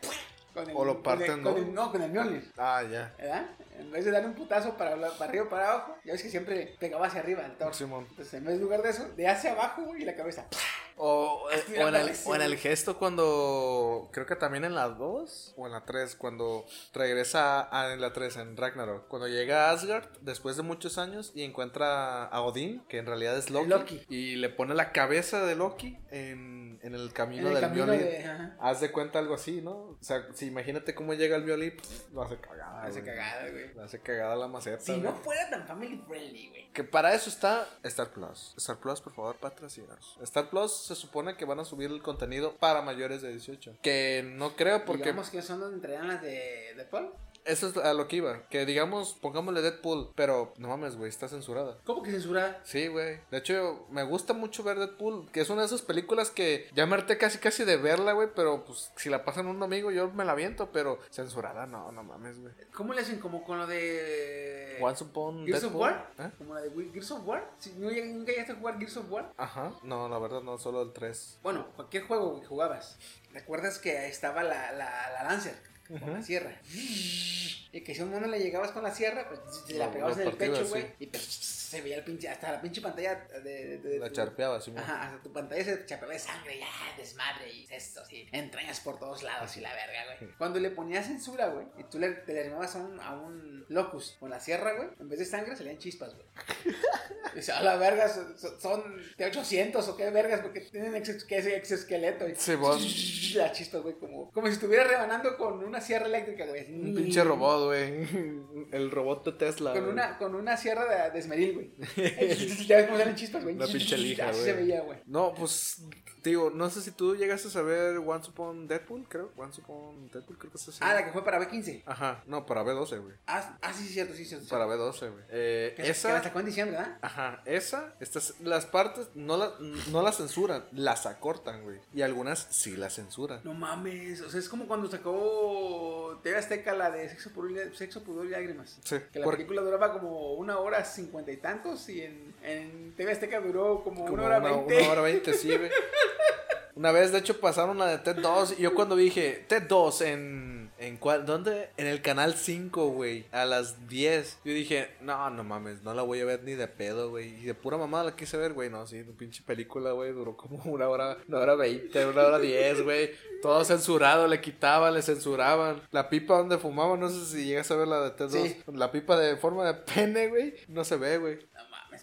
con el, O lo con el- parten, con ¿no? el- no con el Mjolnir Ah, ya. ¿verdad? en vez de darle un putazo para, arriba o para abajo ya ves que siempre pegaba hacia arriba el Thor Simón. entonces en vez de lugar de eso de hacia abajo y la cabeza ¡pua! O, eh, o en el, apareció. o en el gesto cuando. Creo que también en la 2 o en la 3. Cuando regresa a, en la 3, en Ragnarok. Cuando llega a Asgard después de muchos años y encuentra a Odín, que en realidad es Loki. Loki. Y le pone la cabeza de Loki en, en el camino en el del camino Mjolnir. de ajá, Haz de cuenta algo así, ¿no? O sea, si imagínate cómo llega el violín, pff, lo hace cagada. hace güey. cagada güey Lo hace cagada la maceta. si güey. no fuera tan family friendly güey Que para eso está Star Plus. Star Plus, por favor, patrocínanos. Star Plus se supone que van a subir el contenido para mayores de 18. Que no creo porque digamos que son donde entrarían las de, de Paul eso es a lo que iba. Que digamos, pongámosle Deadpool, pero no mames, güey, está censurada. ¿Cómo que censurada? Sí, güey. De hecho, me gusta mucho ver Deadpool, que es una de esas películas que ya me harté casi casi de verla, güey, pero pues si la pasan un domingo yo me la viento, pero censurada no, no mames, güey. ¿Cómo le hacen como con lo de. Once Upon Gears of Deadpool. War? ¿Eh? Como la de Gears of War. Si ¿No lleg- nunca llegaste a jugar Gears of War? Ajá, no, la verdad no, solo el 3. Bueno, cualquier juego que jugabas. ¿Te acuerdas que estaba la, la, la Lancer? Con la sierra. Y que si a un mono le llegabas con la sierra, pues te la pegabas en el pecho, güey. sí. Y pues se veía el pinche, hasta la pinche pantalla de. de- La charpeaba, así, Ajá, hasta tu pantalla se chapeaba de sangre, ya, desmadre y esto, sí. Entrañas por todos lados y la verga, güey. Cuando le ponías censura, güey, y tú le, te le arrimabas a un, a un locus con la sierra, güey, en vez de sangre salían chispas, güey. Dice, a la verga, son, de 800 o qué vergas, porque tienen exo- que ese exoesqueleto. Y Sí, vos. Las chispas, güey, como, como si estuviera rebanando con una sierra eléctrica, güey. Un pinche robot, güey. El robot de Tesla. Con güey. una, con una sierra de, de esmeril, güey. ya ves cómo salen chispas, güey. Una pinche lija, güey. se veía, güey. No, pues, digo, no sé si tú llegaste a saber Once Upon Deadpool, creo. Once Upon Deadpool, creo que es así. Ah, la que fue para B15. Ajá, no, para B12, güey. Ah, ah, sí, sí, cierto, sí, cierto. Para B12, güey. Eh, Que, que la esa. sacó en diciembre, ¿verdad? Ajá, esa, estas, las partes no, la, no las censuran, las acortan, güey. Y algunas sí las censuran. No mames, o sea, es como cuando sacó TV Azteca la de Sexo, Pudor y- Sexo Pudor y Lágrimas. Sí, Que la porque- película duraba como una hora cincuenta y tantos y en, en TV Azteca duró como, Como una hora una, veinte. una hora veinte, sí, güey. Una vez, de hecho, pasaron la de TED 2. Y yo cuando dije TED 2 en. ¿En cuál? ¿Dónde? En el canal 5, güey. A las 10. Yo dije, no, no mames, no la voy a ver ni de pedo, güey. Y de pura mamá la quise ver, güey. No, sí, una pinche película, güey. Duró como una hora, una hora 20, una hora 10, güey. Todo censurado, le quitaban, le censuraban. La pipa donde fumaban, no sé si llegas a ver la de TED 2. Sí. La pipa de forma de pene, güey. No se ve, güey.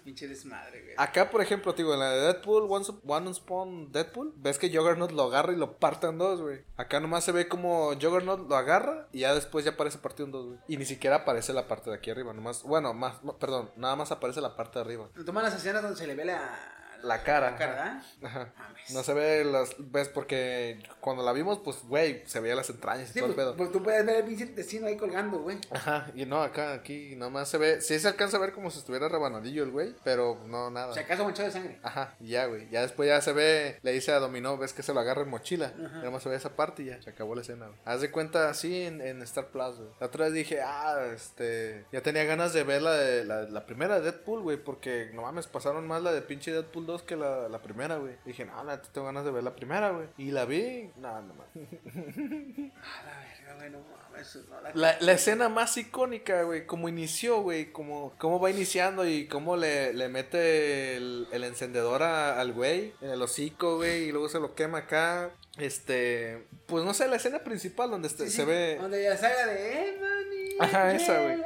Pinche desmadre, güey. Acá, por ejemplo, digo, en la de Deadpool, One, One Spawn Deadpool, ves que Juggernaut lo agarra y lo parte en dos, güey. Acá nomás se ve como Juggernaut lo agarra y ya después ya aparece partido en dos, güey. Y ni siquiera aparece la parte de aquí arriba, nomás, bueno, más, perdón, nada más aparece la parte de arriba. Toman las escenas donde se le ve la... La cara. La cara, ¿verdad? Ajá. No se ve las, ves, porque cuando la vimos, pues, güey, se veía las entrañas y Sí, todo pues, el pedo. pues tú puedes ver el pinche intestino ahí colgando, güey. Ajá, y no, acá, aquí, nomás se ve, sí se alcanza a ver como si estuviera rebanadillo el güey, pero no, nada. Si acaso manchado de sangre. Ajá, y ya, güey. Ya después ya se ve, le dice a Dominó, ves que se lo agarra en mochila. Ajá. Nada más se ve esa parte y ya, se acabó la escena, güey. Haz de cuenta así en, en Star Plus, güey. La otra vez dije, ah, este. Ya tenía ganas de ver la, de, la, la primera de Deadpool, güey, porque no mames, pasaron más la de pinche Deadpool 2 que la, la primera, güey. Dije, no, neta, tengo ganas de ver la primera, güey. Y la vi, no, no. A la verga, güey, no mames. No, la... La, la escena más icónica, güey, como inició, güey, como cómo va iniciando y cómo le, le mete el, el encendedor a- al güey en el hocico, güey, y luego se lo quema acá. Este, pues no sé, la escena principal donde este- Sí, sí, se ve... Donde ya salga de Ebony, Ajá, esa, güey.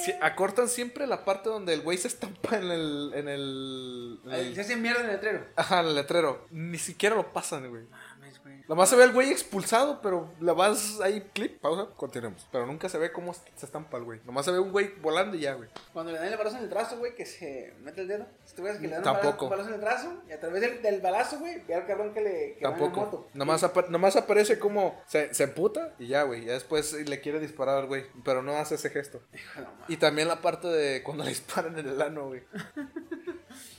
Sí, acortan siempre la parte donde el güey se estampa en el... En el, en Ahí el- Se hace mierda en el letrero. ajá, en el letrero. Ni siquiera lo pasan, güey. Güey. Nomás se ve el güey expulsado, pero la vas ahí, clip, pausa, continuemos. Pero nunca se ve cómo se estampa el güey. Nomás se ve un güey volando y ya, güey. Cuando le dan el balazo en el brazo, güey, que se mete el dedo. Si tú ves que le dan Tampoco. balazo, un balazo en el brazo y a través del, del balazo, güey, ve al cabrón que le que va en la Tampoco. moto. Nomás, apa- nomás aparece como se, se emputa y ya, güey. Ya después le quiere disparar al güey. Pero no hace ese gesto. Y también la parte de cuando le disparan en el ano, güey.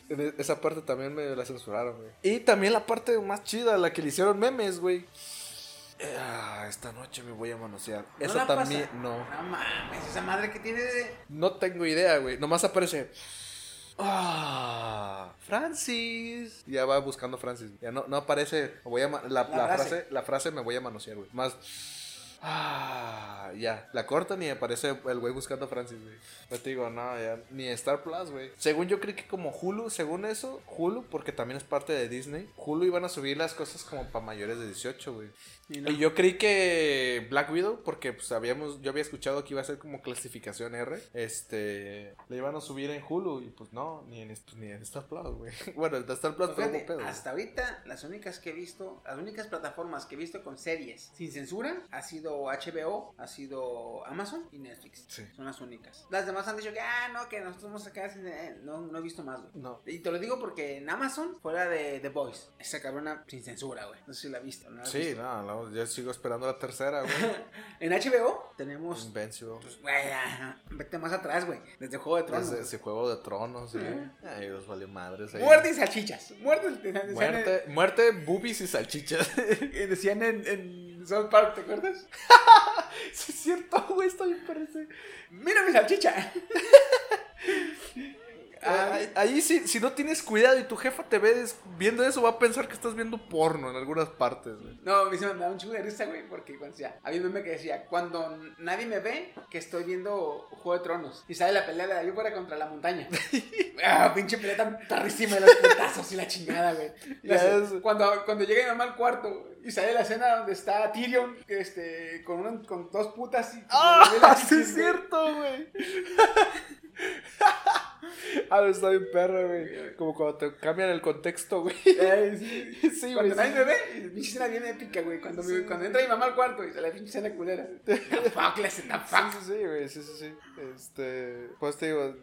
E- Esa parte también me la censuraron, güey. Y también la parte más chida, la que le hicieron memes, güey. Ah, esta noche me voy a manosear. ¿No Eso la también, pasa? no. No mames, esa madre que tiene de. No tengo idea, güey. Nomás aparece. Ah, Francis. Ya va buscando Francis. Ya no, no aparece. Voy a la, La la frase. frase. la frase me voy a manosear, güey. Más. Ah, ya. La cortan y aparece el güey buscando a Francis, güey. Yo te digo, no, ya. Ni Star Plus, güey. Según yo creí que como Hulu, según eso, Hulu, porque también es parte de Disney, Hulu iban a subir las cosas como para mayores de 18, güey. Y no. Y yo creí que Black Widow, porque pues habíamos, yo había escuchado que iba a ser como clasificación R, este, le iban a subir en Hulu y pues no, ni en, ni en Star Plus, güey. Bueno, el de Star Plus fue pedo. hasta ahorita las únicas que he visto, las únicas plataformas que he visto con series sin censura ha sido sido HBO, ha sido Amazon y Netflix. Sí. Son las únicas. Las demás han dicho que, ah, no, que nosotros vamos a quedar sin... No, no he visto más, güey. No. Y te lo digo porque en Amazon fue la de The Voice. Esa cabrona sin censura, güey. No sé si la has visto. ¿no la Sí, visto? no, no, yo sigo esperando la tercera, güey. En HBO tenemos... Invincible. Pues, güey, vete más atrás, güey. Desde Juego de Tronos. Ese, ese juego de tronos. Ay, los valió madres. ahí. Muerte y salchichas. Muerte, Muerte, muerte, boobies y salchichas. decían en, en South Park, ¿te acuerdas? sí, es cierto, güey, está bien parece. Mira mi salchicha. Ah, ahí ahí sí, si no tienes cuidado y tu jefa te ve viendo eso, va a pensar que estás viendo porno en algunas partes, güey. No, a mí se me da un chingo de risa, güey, porque cuando decía, había un meme que decía, cuando nadie me ve, que estoy viendo Juego de Tronos, y sale la pelea de la víbora contra la montaña. ah, pinche pelea tan tarrísima de los putazos y la chingada, güey. Cuando, cuando llega mi mamá al cuarto, y sale la escena donde está Tyrion, este, con, una- con dos putas y... ¡Ah! sí es cierto, güey. ah, está bien perro, güey. Como cuando te cambian el contexto, güey. Sí. Sí, güey. Cuando sí. nadie me ve, y la pinche escena bien épica, güey. Cuando, me- cuando entra mi mamá al cuarto y la pinche escena culera. Fuck, la escena fuck. Sí, sí, sí, güey, sí, sí, sí. Este, pues te digo,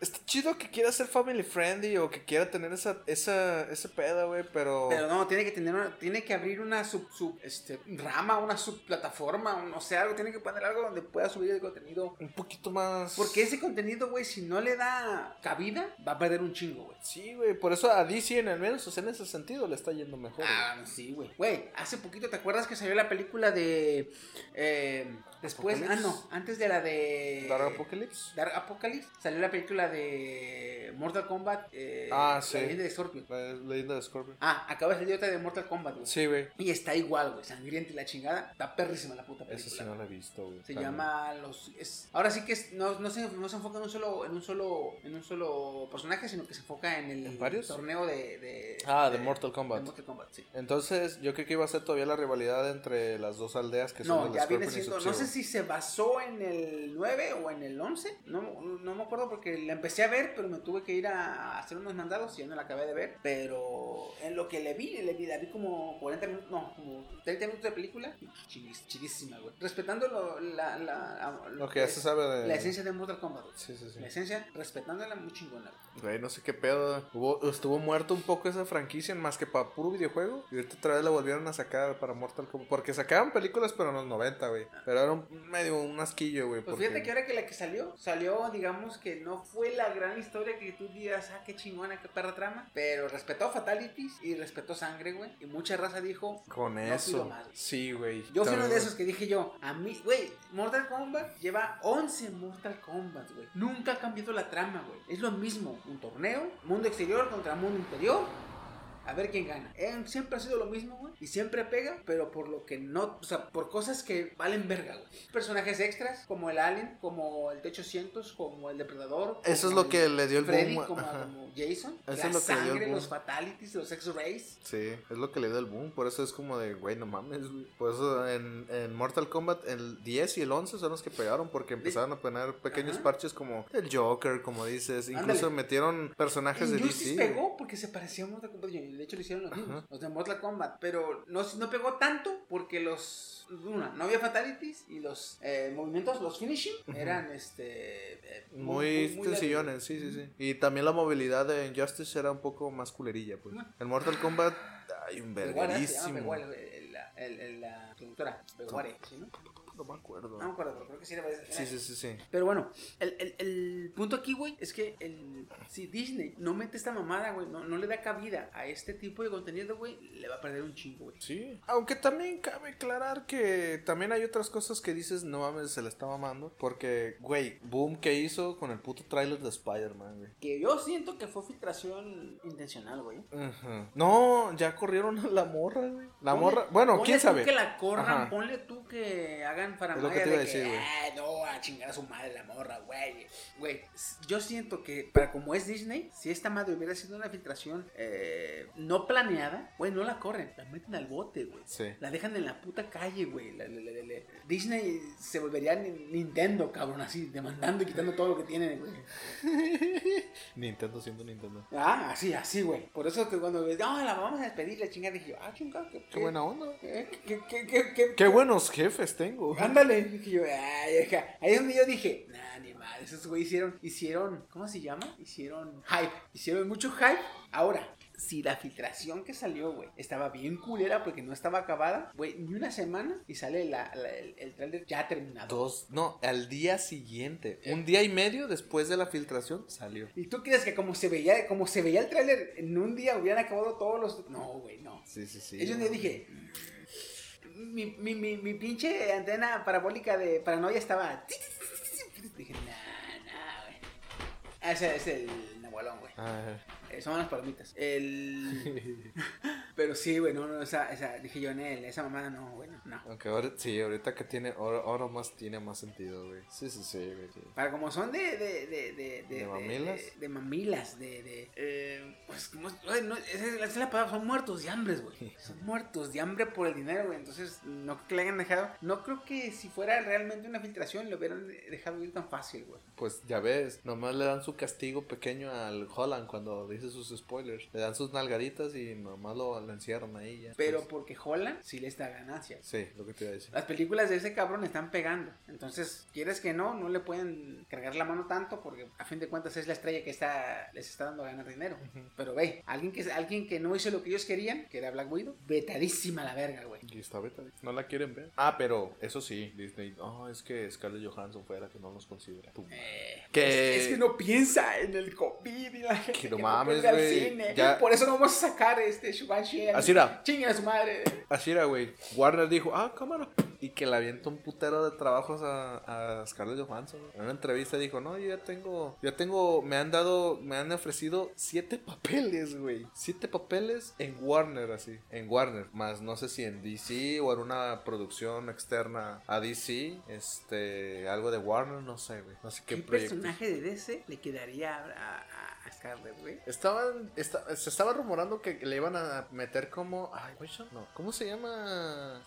está chido que quiera ser family friendly o que quiera tener esa, esa, ese pedo, güey, pero... Pero no, tiene que tener una, tiene que abrir una sub, sub este, rama, una subplataforma, un- no sé, algo, tiene que poner algo donde pueda subir el contenido. Un poquito más... Porque ese contenido, güey, si no le da cabida, va a perder un chingo, güey. Sí, güey, por eso a DC en el menos, o sea, en ese sentido le está yendo mejor. Ah, sí, güey. Güey, hace poquito, ¿te acuerdas que salió la película de... eh, después, ah, no, antes de la de... Dark Apocalypse. Dark Apocalypse, salió la película de Mortal Kombat. Eh, Ah, sí. La leyenda de Scorpion. La leyenda de Scorpion. Ah, acaba de salir otra de Mortal Kombat, güey. Sí, güey. Y está igual, güey, sangrienta y la chingada. Está perrísima la puta película. Ese sí no lo he visto, güey. Se También. llama los es, ahora sí que es, no, no, se, no se enfoca en un solo en un solo en un solo personaje sino que se enfoca en el ¿En varios? torneo de, de- Ah, de Mortal Kombat. de Mortal Kombat sí. Entonces, yo creo que iba a ser todavía la rivalidad entre las dos aldeas que son no el ya viene siendo no sé. Si se basó en el 9 o en el 11 no, no me acuerdo porque la empecé a ver pero me tuve que ir a hacer unos mandados y ya no la acabé de ver pero en lo que le vi le vi la vi como 40 minutos no como 30 minutos de película chidis- chidísima güey respetando lo, la, la, Lo que ya se sabe de... la esencia de Mortal Kombat. Sí, sí, sí. La esencia, respetándola muy chingona. güey. Güey, no sé qué pedo. Hubo- estuvo muerto un poco esa franquicia, más que para puro videojuego. Y ahorita otra vez la volvieron a sacar para Mortal Kombat. Porque sacaban películas, pero en los 90, güey. Pero era un, medio un asquillo, güey. Pues porque- fíjate que ahora que la que salió, salió, digamos que no fue la gran historia que tú digas, ah, qué chingona, qué perra trama. Pero respetó Fatalities y respetó sangre, güey. Y mucha raza dijo, Con No eso. más, güey. sí, güey. yo fui uno de esos que dije yo, a mí, güey, Mortal Kombat lleva 11 Mortal Kombat, güey. Nunca ha cambiado la trama, güey. Es lo mismo, un torneo, mundo exterior contra mundo interior. A ver quién gana. Eh, siempre ha sido lo mismo, güey. Y siempre pega, pero por lo que no. O sea, por cosas que valen verga, güey. Personajes extras, como el Alien, como el T-800, como el Depredador. Eso es lo que le dio el Freddy, boom. como, Jason. Eso la es lo que le dio el sangre, boom. los fatalities, los X-Rays. Sí, es lo que le dio el boom. Por eso es como de, güey, no mames, güey. Por eso en, en Mortal Kombat el 10 y el 11 son los que pegaron. Porque empezaron a poner pequeños Ajá. parches como el Joker, como dices. Incluso Ándale. metieron personajes de Injustice DC. pegó porque se parecía a Mortal Kombat. De hecho, lo hicieron los mismos, los de Mortal Kombat. Pero no, no pegó tanto porque los. Una, no había fatalities y los eh, movimientos, los finishing, eran este. eh, Muy, muy sencillones, sí, sí, sí. Y también la movilidad de Injustice era un poco más culerilla, pues. Bueno. En Mortal Kombat hay un se llama verguerísimo. El- la, el- el- la productora. ¿sí, no? No me acuerdo. No me acuerdo, pero creo que sí era. Sí, sí, sí, sí. Pero bueno, el, el, el punto aquí, güey, es que el, si Disney no mete esta mamada, güey, no, no le da cabida a este tipo de contenido, güey, le va a perder un chingo, güey. Sí. Aunque también cabe aclarar que también hay otras cosas que dices, no mames, se le está mamando. Porque, güey, boom que hizo con el puto tráiler de Spider-Man, güey. Que yo siento que fue filtración intencional, güey. No, ya corrieron a la morra, güey. La Ponle- morra, bueno, ponle quién tú sabe. que la corran, Ajá. ponle tú que hagan para Es lo que te iba a decir, güey. "Ah, no, a chingar a su madre la morra, güey. Güey, yo siento que para como es Disney, si esta madre hubiera sido una filtración eh, no planeada, güey, no la corren, la meten al bote, güey. Sí. La dejan en la puta calle, güey. Disney se volvería ni- Nintendo, cabrón, así, demandando y quitando todo lo que tiene, güey. Nintendo siendo Nintendo. Ah, así, así, güey. Por eso que cuando ves, no, la vamos a despedir, la chingada, dije, ah, chingada, qué Qué buena onda. ¿Eh? ¿Qué, qué, qué, qué, Qué buenos jefes tengo. Ándale, dije yo, ay, ajá. ahí es donde yo dije, nah, ni madre, esos güey hicieron, hicieron, ¿cómo se llama? Hicieron hype, hicieron mucho hype. Ahora, si la filtración que salió, güey, estaba bien culera porque no estaba acabada, güey, ni una semana y sale la, la- el, el trailer ya terminado. Dos, no, al día siguiente. Un día y medio después de la filtración salió. ¿Y tú crees que como se veía, como se veía el tráiler en un día hubieran acabado todos los... No, güey, no. Sí, sí, sí. Ellos yo dije, mi, mi, mi, mi pinche antena parabólica de paranoia estaba... Dije, nah, nah, güey. Ese es el Nahualón, güey. Ah, Eh, son las palomitas. El... Pero sí, güey, no, no, esa, esa, dije yo en él, esa mamada no, güey, no, aunque ahora, sí, ahorita que tiene, ahora, ahora más tiene más sentido, güey. Sí, sí, sí, güey. sí. Para como son de... ¿De, de, de, ¿De mamilas? De, de mamilas, de... de eh, pues, como, ay, no, esa es, esa es la palabra, son muertos de hambre, güey. Son muertos de hambre por el dinero, güey. Entonces, no creo que le hayan dejado... No creo que si fuera realmente una filtración, lo hubieran dejado ir tan fácil, güey. Pues ya ves, nomás le dan su castigo pequeño al Holland cuando dice sus spoilers. Le dan sus nalgaditas y nomás lo, lo encierran ahí ya. Pero Pues, porque Holland sí les da ganancias. sí, lo que te iba a decir. Las películas de ese cabrón están pegando. Entonces, quieres que no, no le pueden cargar la mano tanto porque a fin de cuentas es la estrella que está les está dando a ganar dinero. Pero ve, alguien que alguien que no hizo lo que ellos querían, que era Black Widow, vetadísima la verga, güey. Y está beta, no la quieren ver. Ah, pero eso sí, Disney. Oh, es que Scarlett Johansson fue la que no nos considera. Eh, Que- es, es que no piensa en el COVID y la gente Que no que mames, güey, cine. ya- Por eso no vamos a sacar este Shang-Chi. Así era. Chingue a su madre. Así era, güey. Warner dijo, ah, cámara. Y que le avienta un putero de trabajos a, a Scarlett Johansson. En una entrevista dijo, no, yo ya tengo, ya tengo, me han dado, me han ofrecido siete papeles, güey. Siete papeles en Warner, así. En Warner. Más no sé si en DC o en una producción externa a DC. Este, algo de Warner, no sé, güey. No sé qué, ¿Qué, proyecto. personaje de DC le quedaría a, a, a Scarlett, güey? Estaban, esta- se estaba rumorando que le iban a meter como, ay, güey, no, ¿cómo se llama?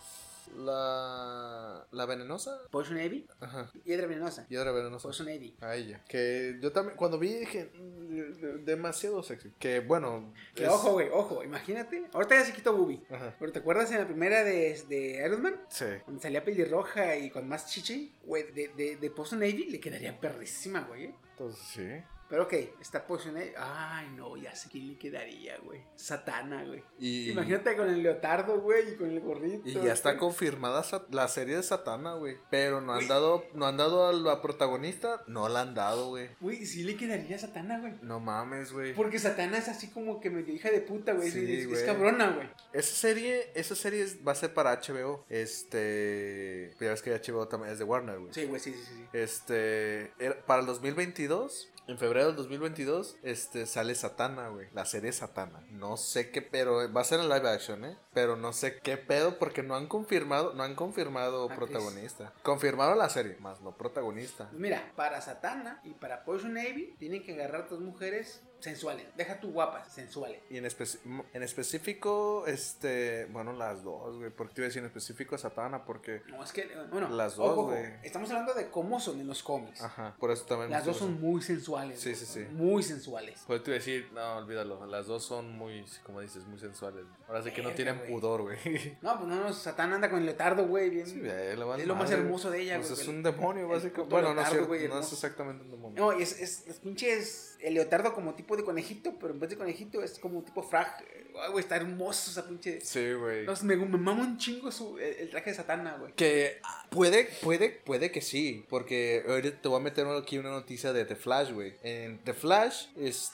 La, la venenosa. Poison Ivy, Ajá. Hiedra Venenosa. Piedra venenosa. Poison Ivy. A ella. Que yo también, cuando vi dije, "Mm, de- de- demasiado sexy. Que bueno. Que es- ojo, güey, ojo, imagínate. Ahorita ya se quitó Bubi. Ajá. Pero ¿te acuerdas en la primera de, de Iron Man? Sí. Cuando salía pelirroja y con más chichi, güey, de, de, de Poison Ivy le quedaría perrísima, güey. ¿eh? Entonces, sí. Pero ok, está Ivy. Ay, no, ya sé quién le quedaría, güey. Satana, güey. Y, Imagínate con el leotardo, güey, y con el gorrito. y ya está güey. confirmada la serie de Satana, güey. Pero no han dado, no han dado a la protagonista. No la han dado, güey. Güey, sí le quedaría Satana, güey. No mames, güey. Porque Satana es así como que medio hija de puta, güey. Sí, es, cabrona, güey. Esa serie, esa serie va a ser para HBO. Este. Ya ves que HBO también es de Warner, güey. Sí, güey, sí, sí, sí. Este. para el 2022. En febrero del 2022, este, sale Satana, güey. La serie Satana. No sé qué, pero va a ser en live action, ¿eh? Pero no sé qué pedo porque no han confirmado, no han confirmado Actriz. protagonista. Confirmaron la serie, más no protagonista. Pues mira, para Satana y para Poison Ivy tienen que agarrar dos mujeres sensuales. Deja tú guapas, sensuales. Y en, especi- en específico, este, bueno, las dos, güey. Porque te iba a decir en específico Satana, porque, No, es que, bueno, Las dos, ojo, güey. Estamos hablando de cómo son en los cómics. ajá, por eso también. Las dos son muy sensuales. Sí, sí, sí. Muy sensuales. Pues te iba a decir, no, olvídalo. Las dos son muy, como dices, muy sensuales. Ahora sí que no tienen güey. pudor, güey. No, pues no, no, Satán anda con el leotardo, güey. Bien. Sí, güey, es lo más hermoso de ella, Pues güey. es un demonio, básicamente. Bueno, no es, cierto, güey, no es exactamente un demonio. No, y es, es, es pinches el leotardo como tipo de conejito, pero en vez de conejito es como tipo frag. Ay, güey, está hermoso esa pinche. Sí, güey. No, me, me mama un chingo su, el, el traje de Satana, güey. Que ah, puede, puede, puede que sí. Porque ahorita te voy a meter aquí una noticia de The Flash, güey. En The Flash,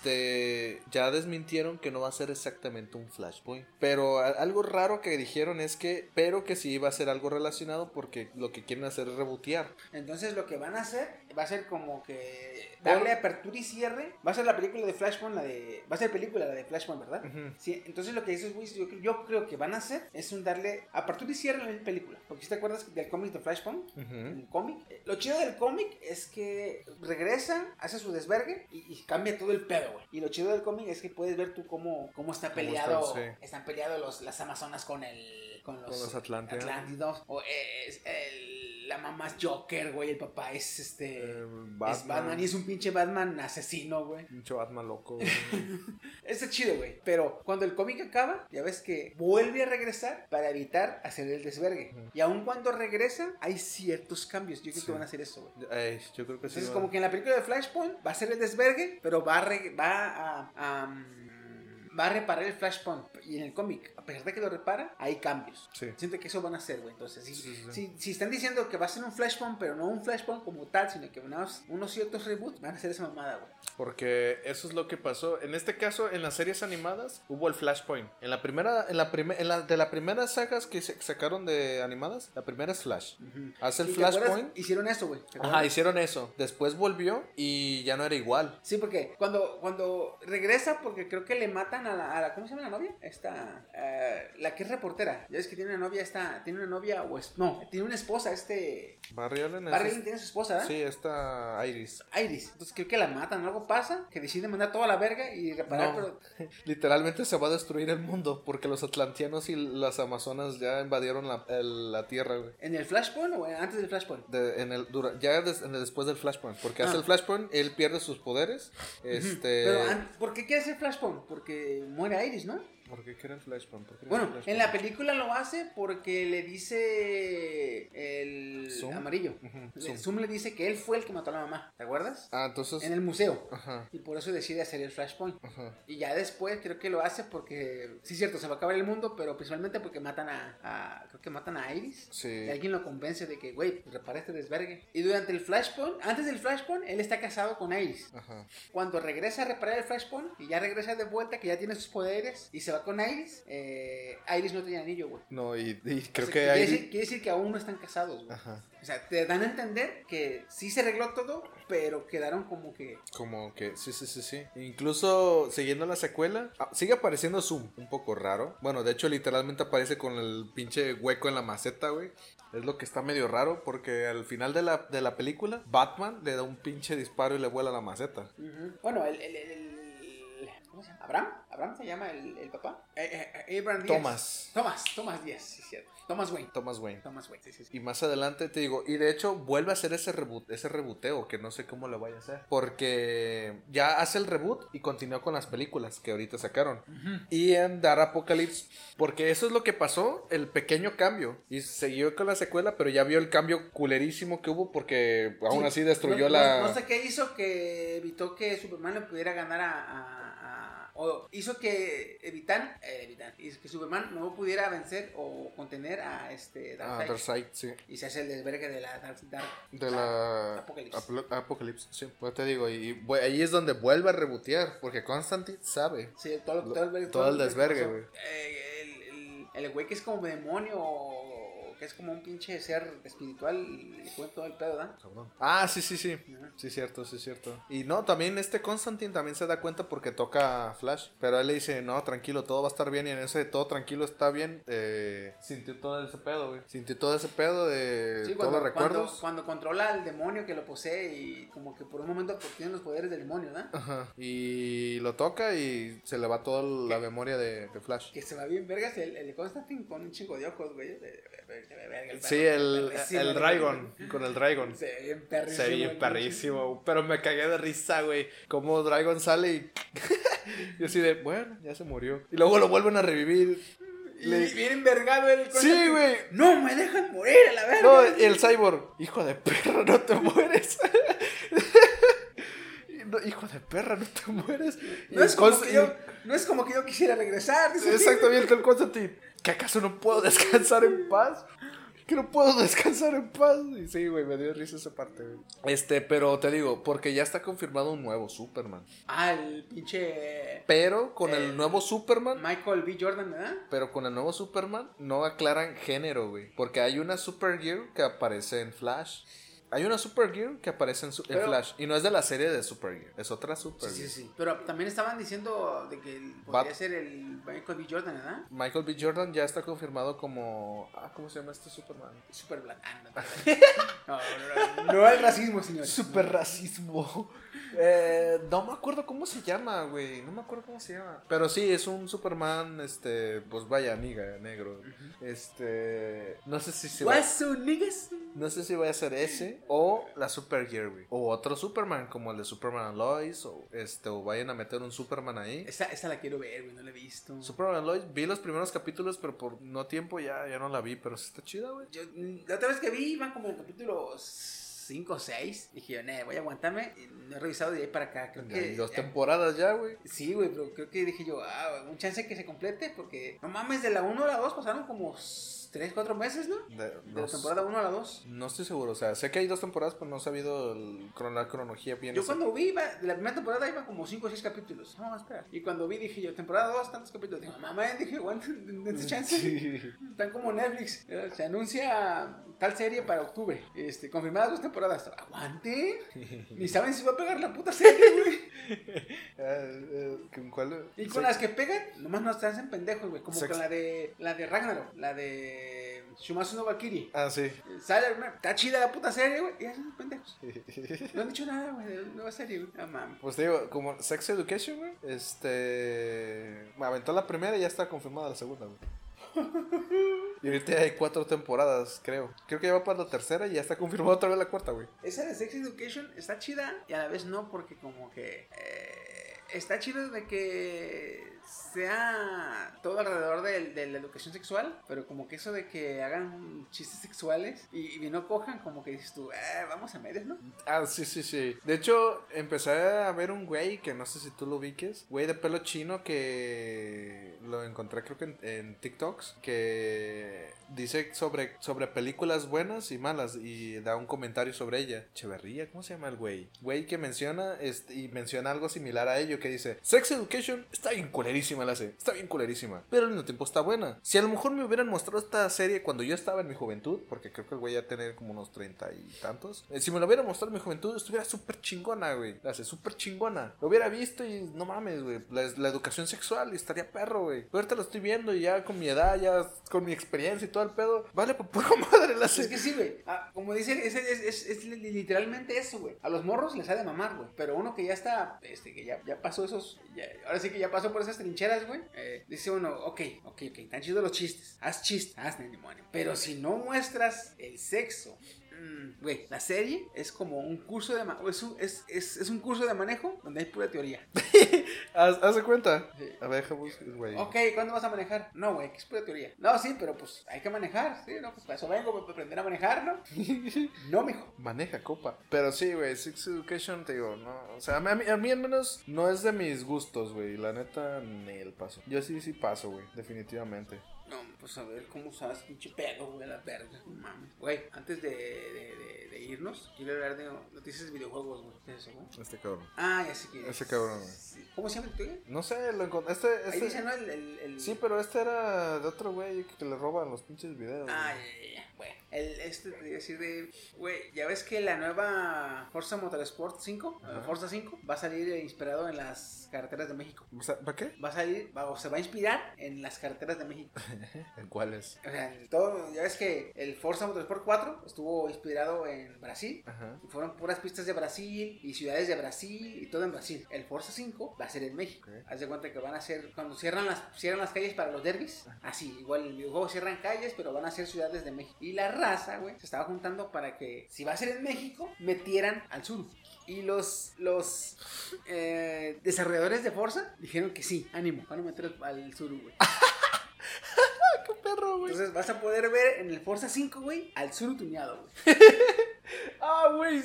este. Ya desmintieron que no va a ser exactamente un Flashpoint. Pero a- algo raro que dijeron es que. Pero que sí va a ser algo relacionado. Porque lo que quieren hacer es rebotear. Entonces lo que van a hacer va a ser como que darle apertura y cierre. Va a ser la película de Flashpoint, la de. Va a ser película la de Flashpoint, ¿verdad? Sí, entonces lo que dices, güey, yo, yo creo que van a hacer es un darle apertura y cierre a la película. Porque si te acuerdas del cómic de Flashpoint, Ujú. el cómic, eh, lo chido del cómic es que regresa, hace su desvergue y, y cambia todo el pedo, güey. Y lo chido del cómic es que puedes ver tú cómo, cómo está peleado, están, sí. están peleados las Amazonas con el. Con los, Con los Atlántidas. Atlántidos. O es el- la mamá es Joker, güey. El papá es este. Eh, Es Batman. Batman y es un pinche Batman asesino, güey. Pinche Batman loco. güey. Está chido, güey. Pero cuando el cómic acaba, ya ves que vuelve a regresar para evitar hacer el desvergue. Y aun cuando regresa, hay ciertos cambios. Yo creo Sí. que van a hacer eso, güey. Ay, yo creo que sí. Entonces, va. como que en la película de Flashpoint va a ser el desvergue, pero va a, va a, a, va a reparar el Flashpoint. Y en el cómic, a pesar de que lo repara, hay cambios. Sí. Siento que eso van a hacer, güey. Entonces, si, Sí, sí, sí. Si, si están diciendo que va a ser un Flashpoint, pero no un Flashpoint como tal, sino que unos, unos ciertos reboots, van a hacer esa mamada, güey. Porque eso es lo que pasó. En este caso, en las series animadas, hubo el Flashpoint. En la primera, en la primera, en la de las primeras sagas que se sacaron de animadas, la primera es Flash. Hace el. Flashpoint. Hicieron eso, güey. ¿te Ajá, hicieron eso. Después volvió y ya no era igual. Sí, porque cuando, cuando regresa, porque creo que le matan a la, a la- ¿cómo se llama la novia? Esta, eh, la que es reportera. Ya ves que tiene una novia, esta, tiene una novia, o es, no, tiene una esposa, este, Barry Allen Barry Allen tiene su esposa, ¿eh? Sí, esta Iris. Iris. Entonces creo que la matan, algo pasa, que decide mandar toda la verga y reparar, No. pero Literalmente se va a destruir el mundo porque los atlantianos y las amazonas ya invadieron la, el- la tierra, güey. ¿en el Flashpoint o antes del Flashpoint? De- en el, ya des- en el- después del Flashpoint. Porque hace Ah. el Flashpoint, él pierde sus poderes. Este. Pero, ¿por qué quiere hacer Flashpoint? Porque muere Iris, ¿no? ¿Por qué quiere el Flashpoint? ¿Por qué Bueno, en la película lo hace porque le dice el Zoom. amarillo. Ujú, Le- Zoom. Zoom le dice que él fue el que mató a la mamá, ¿te acuerdas? Ah, entonces. En el museo. Ajá. Y por eso decide hacer el Flashpoint. Ajá. Y ya después creo que lo hace porque, sí es cierto, se va a acabar el mundo, pero principalmente porque matan a, a- creo que matan a Iris. Sí. Y alguien lo convence de que, güey, pues repara este desvergue. Y durante el Flashpoint, antes del Flashpoint, él está casado con Iris. Ajá. Cuando regresa a reparar el Flashpoint y ya regresa de vuelta, que ya tiene sus poderes y se va con Iris, eh, Iris no tenía anillo, güey. No, y, y O creo sea, que quiere, hay. decir, quiere decir que aún no están casados, güey. Ajá. O sea, te dan a entender que sí se arregló todo, pero quedaron como que Como que, sí, sí, sí, sí. Incluso siguiendo la secuela, ah, sigue apareciendo Zoom, un poco raro. Bueno, de hecho, literalmente aparece con el pinche hueco en la maceta, güey. Es lo que está medio raro porque al final de la, de la película, Batman le da un pinche disparo y le vuela la maceta. Bueno, el- el- ¿Cómo se llama? ¿Abraham? ¿Abraham se llama el, el papá? Eh, eh, eh, Abraham Díaz. Thomas. Thomas, Thomas Díaz, sí, cierto. Thomas Wayne. Thomas Wayne. Thomas Wayne, sí, sí, sí. Y más adelante te digo, y de hecho vuelve a hacer ese reboot, ese rebuteo, que no sé cómo lo vaya a hacer. Porque ya hace el reboot y continúa con las películas que ahorita sacaron. Y en Dark Apocalypse, porque eso es lo que pasó, el pequeño cambio. Y siguió con la secuela, pero ya vio el cambio culerísimo que hubo porque aún Sí, así destruyó no, la... No, no sé qué hizo que evitó que Superman le pudiera ganar a- o hizo que evitan, eh, evitan, hizo que Superman no pudiera vencer o contener a este Ah, Darkseid. Darkseid, sí. Y se hace el desvergue de la Dark, Dark- De la Apocalipsis. Aplo- Apocalypse, sí. Pues te digo, y ahí es donde vuelve a rebotear, porque Constantine sabe. Sí, todo, todo el, todo el lo que desvergue, güey. Eh, el, el, el güey que es como demonio que es como un pinche ser espiritual le cuenta todo el pedo, ¿verdad? Ah, sí, sí, sí. Ajá. Sí, cierto, sí, cierto. Y no, también este Constantine también se da cuenta porque toca Flash. Pero él le dice, no, tranquilo, todo va a estar bien. Y en ese todo tranquilo está bien. Eh, sintió todo ese pedo, güey. Sintió todo ese pedo de Sí, todos cuando, los cuando, recuerdos. cuando controla al demonio que lo posee y como que por un momento obtiene los poderes del demonio, ¿verdad? Ajá. Y lo toca y se le va toda la memoria de, de Flash. Que se va bien vergas el, el Constantine con un chingo de ojos, güey. El Sí, perro, el, el. Dragon. Con el Dragon. Se ve bien perrísimo. Se ve bien perrísimo, pero me cagué de risa, güey. Como Dragon sale y. yo así de, bueno, ya se murió. Y luego lo vuelven a revivir. Y Le- bien envergado el Sí, güey. No, me dejan morir a la verga. No, el cyborg. Hijo de perra, no te mueres. No, hijo de perra, no te mueres. No es, como que yo, no es como que yo quisiera regresar. Exactamente, el Constantine. ¿Que acaso no puedo descansar en paz? Que no puedo descansar en paz. Y sí, güey, me dio risa esa parte, güey. Este, pero te digo, porque ya está confirmado un nuevo Superman. Ah, el pinche Pero con el El- nuevo Superman, Michael B. Jordan, ¿verdad? pero con el nuevo Superman no aclaran género, güey. Porque hay una Supergirl que aparece en Flash. Hay una Supergirl que aparece en, su- en Pero- Flash. Y no es de la serie de Supergirl, es otra Supergirl. sí. Pero también estaban diciendo de que el- Bat- podría ser el Michael B. Jordan, ¿verdad? Michael B. Jordan ya está confirmado como. Ah, ¿cómo se llama este Superman? Super black. No, no, no, no, al racismo, señores. Super racismo. Eh, no me acuerdo cómo se llama, güey. No me acuerdo cómo se llama. Pero sí, es un Superman, este, pues vaya, amiga, negro. Este, no sé si se va. What's so niggas? No sé si voy a ser ese o la Supergear, güey. O otro Superman, como el de Superman Lois. O este, o vayan a meter un Superman ahí. Esa, esa la quiero ver, güey, no la he visto. Superman Lois, vi los primeros capítulos, pero por no tiempo ya, ya no la vi. Pero sí está chida, güey. Yo, mm, la otra vez que vi, iban como en capítulos 5 o 6. Dije, yo, "Nee, voy a aguantarme. No he revisado de ahí para acá. Creo que. dos temporadas ya, güey. Sí, güey, pero creo que dije yo, ah, un chance que se complete. Porque no mames, de la 1 a la 2 pasaron como 3, 4 meses, ¿no? De- De no la temporada 1 a la 2. No estoy seguro, o sea, sé que hay dos temporadas, pero no he sabido el, la cronología bien. Yo cuando vi, iba, de la primera temporada iba como 5 o 6 capítulos. No, espera. Y cuando vi, dije yo, temporada 2, tantos capítulos. Dije, mamá, dije, aguanten, dense chance. Están como Netflix. eh, Se anuncia tal serie para octubre. Este, confirmadas dos temporadas. Aguante. Ni saben si va a pegar la puta serie, güey. Eh, eh, ¿con cuál? Y Sí. con las que pegan, nomás nos hacen pendejos, güey. Como Sex- con la de la de Ragnarok, la de Shumatsu no Valkyrie. Ah, sí. Sale, una- está chida la puta serie, güey. Y hacen pendejos. No han dicho nada, güey, de la nueva serie, güey. Mames. Pues te digo, como Sex Education, güey, este... Me aventó la primera y ya está confirmada la segunda, güey. Y ahorita hay cuatro temporadas, creo. Creo que ya va para la tercera y ya está confirmada otra vez la cuarta, güey. Esa de Sex Education está chida y a la vez no, porque como que eh, está chido de que sea todo alrededor de, la educación sexual, pero como que eso de que hagan chistes sexuales y, no cojan, como que dices tú, "Eh, vamos a medias, ¿no? Ah, sí, sí, sí. De hecho, empecé a ver un güey que no sé si tú lo ubiques. Güey de pelo chino que lo encontré creo que en, TikToks. Que dice sobre, sobre películas buenas y malas y da un comentario sobre ella. Cheverría, ¿cómo se llama el güey? Güey que menciona este, y menciona algo similar a ello que dice, Sex Education está bien culerísima la hace. Está bien culerísima. Pero al mismo tiempo está buena. Si a lo mejor me hubieran mostrado esta serie cuando yo estaba en mi juventud, porque creo que el güey ya tenía como unos treinta y tantos. eh, si me lo hubieran mostrado en mi juventud, estuviera súper chingona, güey. La hace súper chingona. Lo hubiera visto y no mames, güey. La, la educación sexual y estaría perro, güey. Pero ahorita lo estoy viendo y ya con mi edad, ya con mi experiencia y todo el pedo. Vale, por pura madre la Es serie. que sí, güey. Ah, como dicen, es, es, es- es li- literalmente eso, güey. A los morros les ha de mamar, güey. Pero uno que ya está, este, que ya, ya pasó esos, ya- ahora sí que ya pasó por esas trincheras, güey. eh, dice uno, ok, ok, ok, están chidos los chistes. Haz chistes, haz demonio. Pero si no muestras el sexo. mm, Güey, la serie es como un curso de es, un, es, es, es un curso de manejo donde hay pura teoría. Haz, haz de cuenta. Sí. A ver, deja güey. Ok, ¿cuándo vas a manejar? No, güey, que es pura teoría. No, sí, pero pues hay que manejar, sí, no, pues para eso vengo, para aprender a manejar, ¿no? no, mijo. Maneja copa. Pero sí, güey, Sex Education, te digo, no. O sea, a mí, a mí al menos no es de mis gustos, güey. La neta, ni el paso. Yo sí, sí paso, güey, definitivamente. Pues a ver cómo sabes, pinche pedo, güey, la verga. No mames. Güey, antes de, de, de, de irnos, quiero hablar de noticias de videojuegos, güey. ¿Qué es eso, güey? Este cabrón. Ah, ya sé que Ese cabrón, güey. ¿Cómo se llama el tuyo? No sé, lo encontré. Este, Ahí este. dice, ¿no? El, el, el- Sí, pero este era de otro güey que le roban los pinches videos. Ah, ya, ya, ya. Bueno, el, este te decir de. Güey, ya ves que la nueva Forza Motorsport 5, Ajá. Forza 5, va a salir inspirado en las carreteras de México. ¿Para qué? Va a salir, va- o se va a inspirar en las carreteras de México. ¿En cuáles? O sea, en todo, ya ves que el Forza Motorsport 4 estuvo inspirado en Brasil. Ajá. Y fueron puras pistas de Brasil y ciudades de Brasil y todo en Brasil. El Forza 5 va a ser en México. Ok. Haz de cuenta que van a ser, cuando cierran las, cierran las calles para los derbis, así, igual el videojuego cierran calles, pero van a ser ciudades de México. Y la raza, güey, se estaba juntando para que, si va a ser en México, metieran al sur. Y los, los eh, desarrolladores de Forza dijeron que sí, ánimo, van a meter al sur, güey. ¡Qué perro, güey! Entonces vas a poder ver en el Forza 5, güey, al sur tuneado, güey. Ah, güey.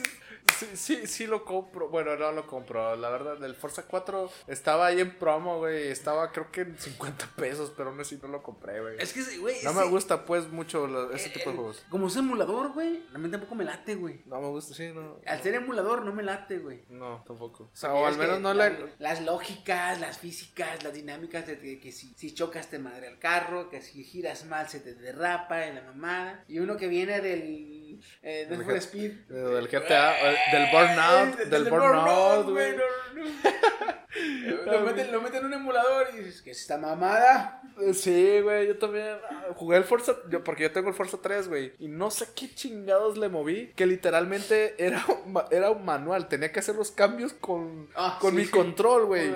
Sí, sí, sí lo compro. Bueno, no lo compro. La verdad, el Forza 4 estaba ahí en promo, güey. Estaba creo que en 50 pesos, pero aún así no lo compré, güey. Es que, güey, No ese- me gusta, pues, mucho lo- ese tipo de el- juegos. Como es emulador, güey, a mí tampoco me late, güey. No me gusta, sí, no. Al ser emulador no me late, güey. No, tampoco. O sea, o al menos no la- le. Las lógicas, las físicas, las dinámicas de que, que si, si chocas te madre el carro, que si giras mal se te derrapa en la mamada. Y uno que viene del... Eh, del Speed. eh, del GTA, eh, del Burnout, Del- del del Burnout, güey, güey. no, no. lo, meten, lo meten en un emulador y dices, ¿qué es esta mamada? Eh, Sí, güey, yo también ah, jugué el Forza, yo, porque yo tengo el Forza 3, güey, y no sé qué chingados le moví, que literalmente era, un era un manual, tenía que hacer los cambios con, Ah, con sí, mi sí. control, güey.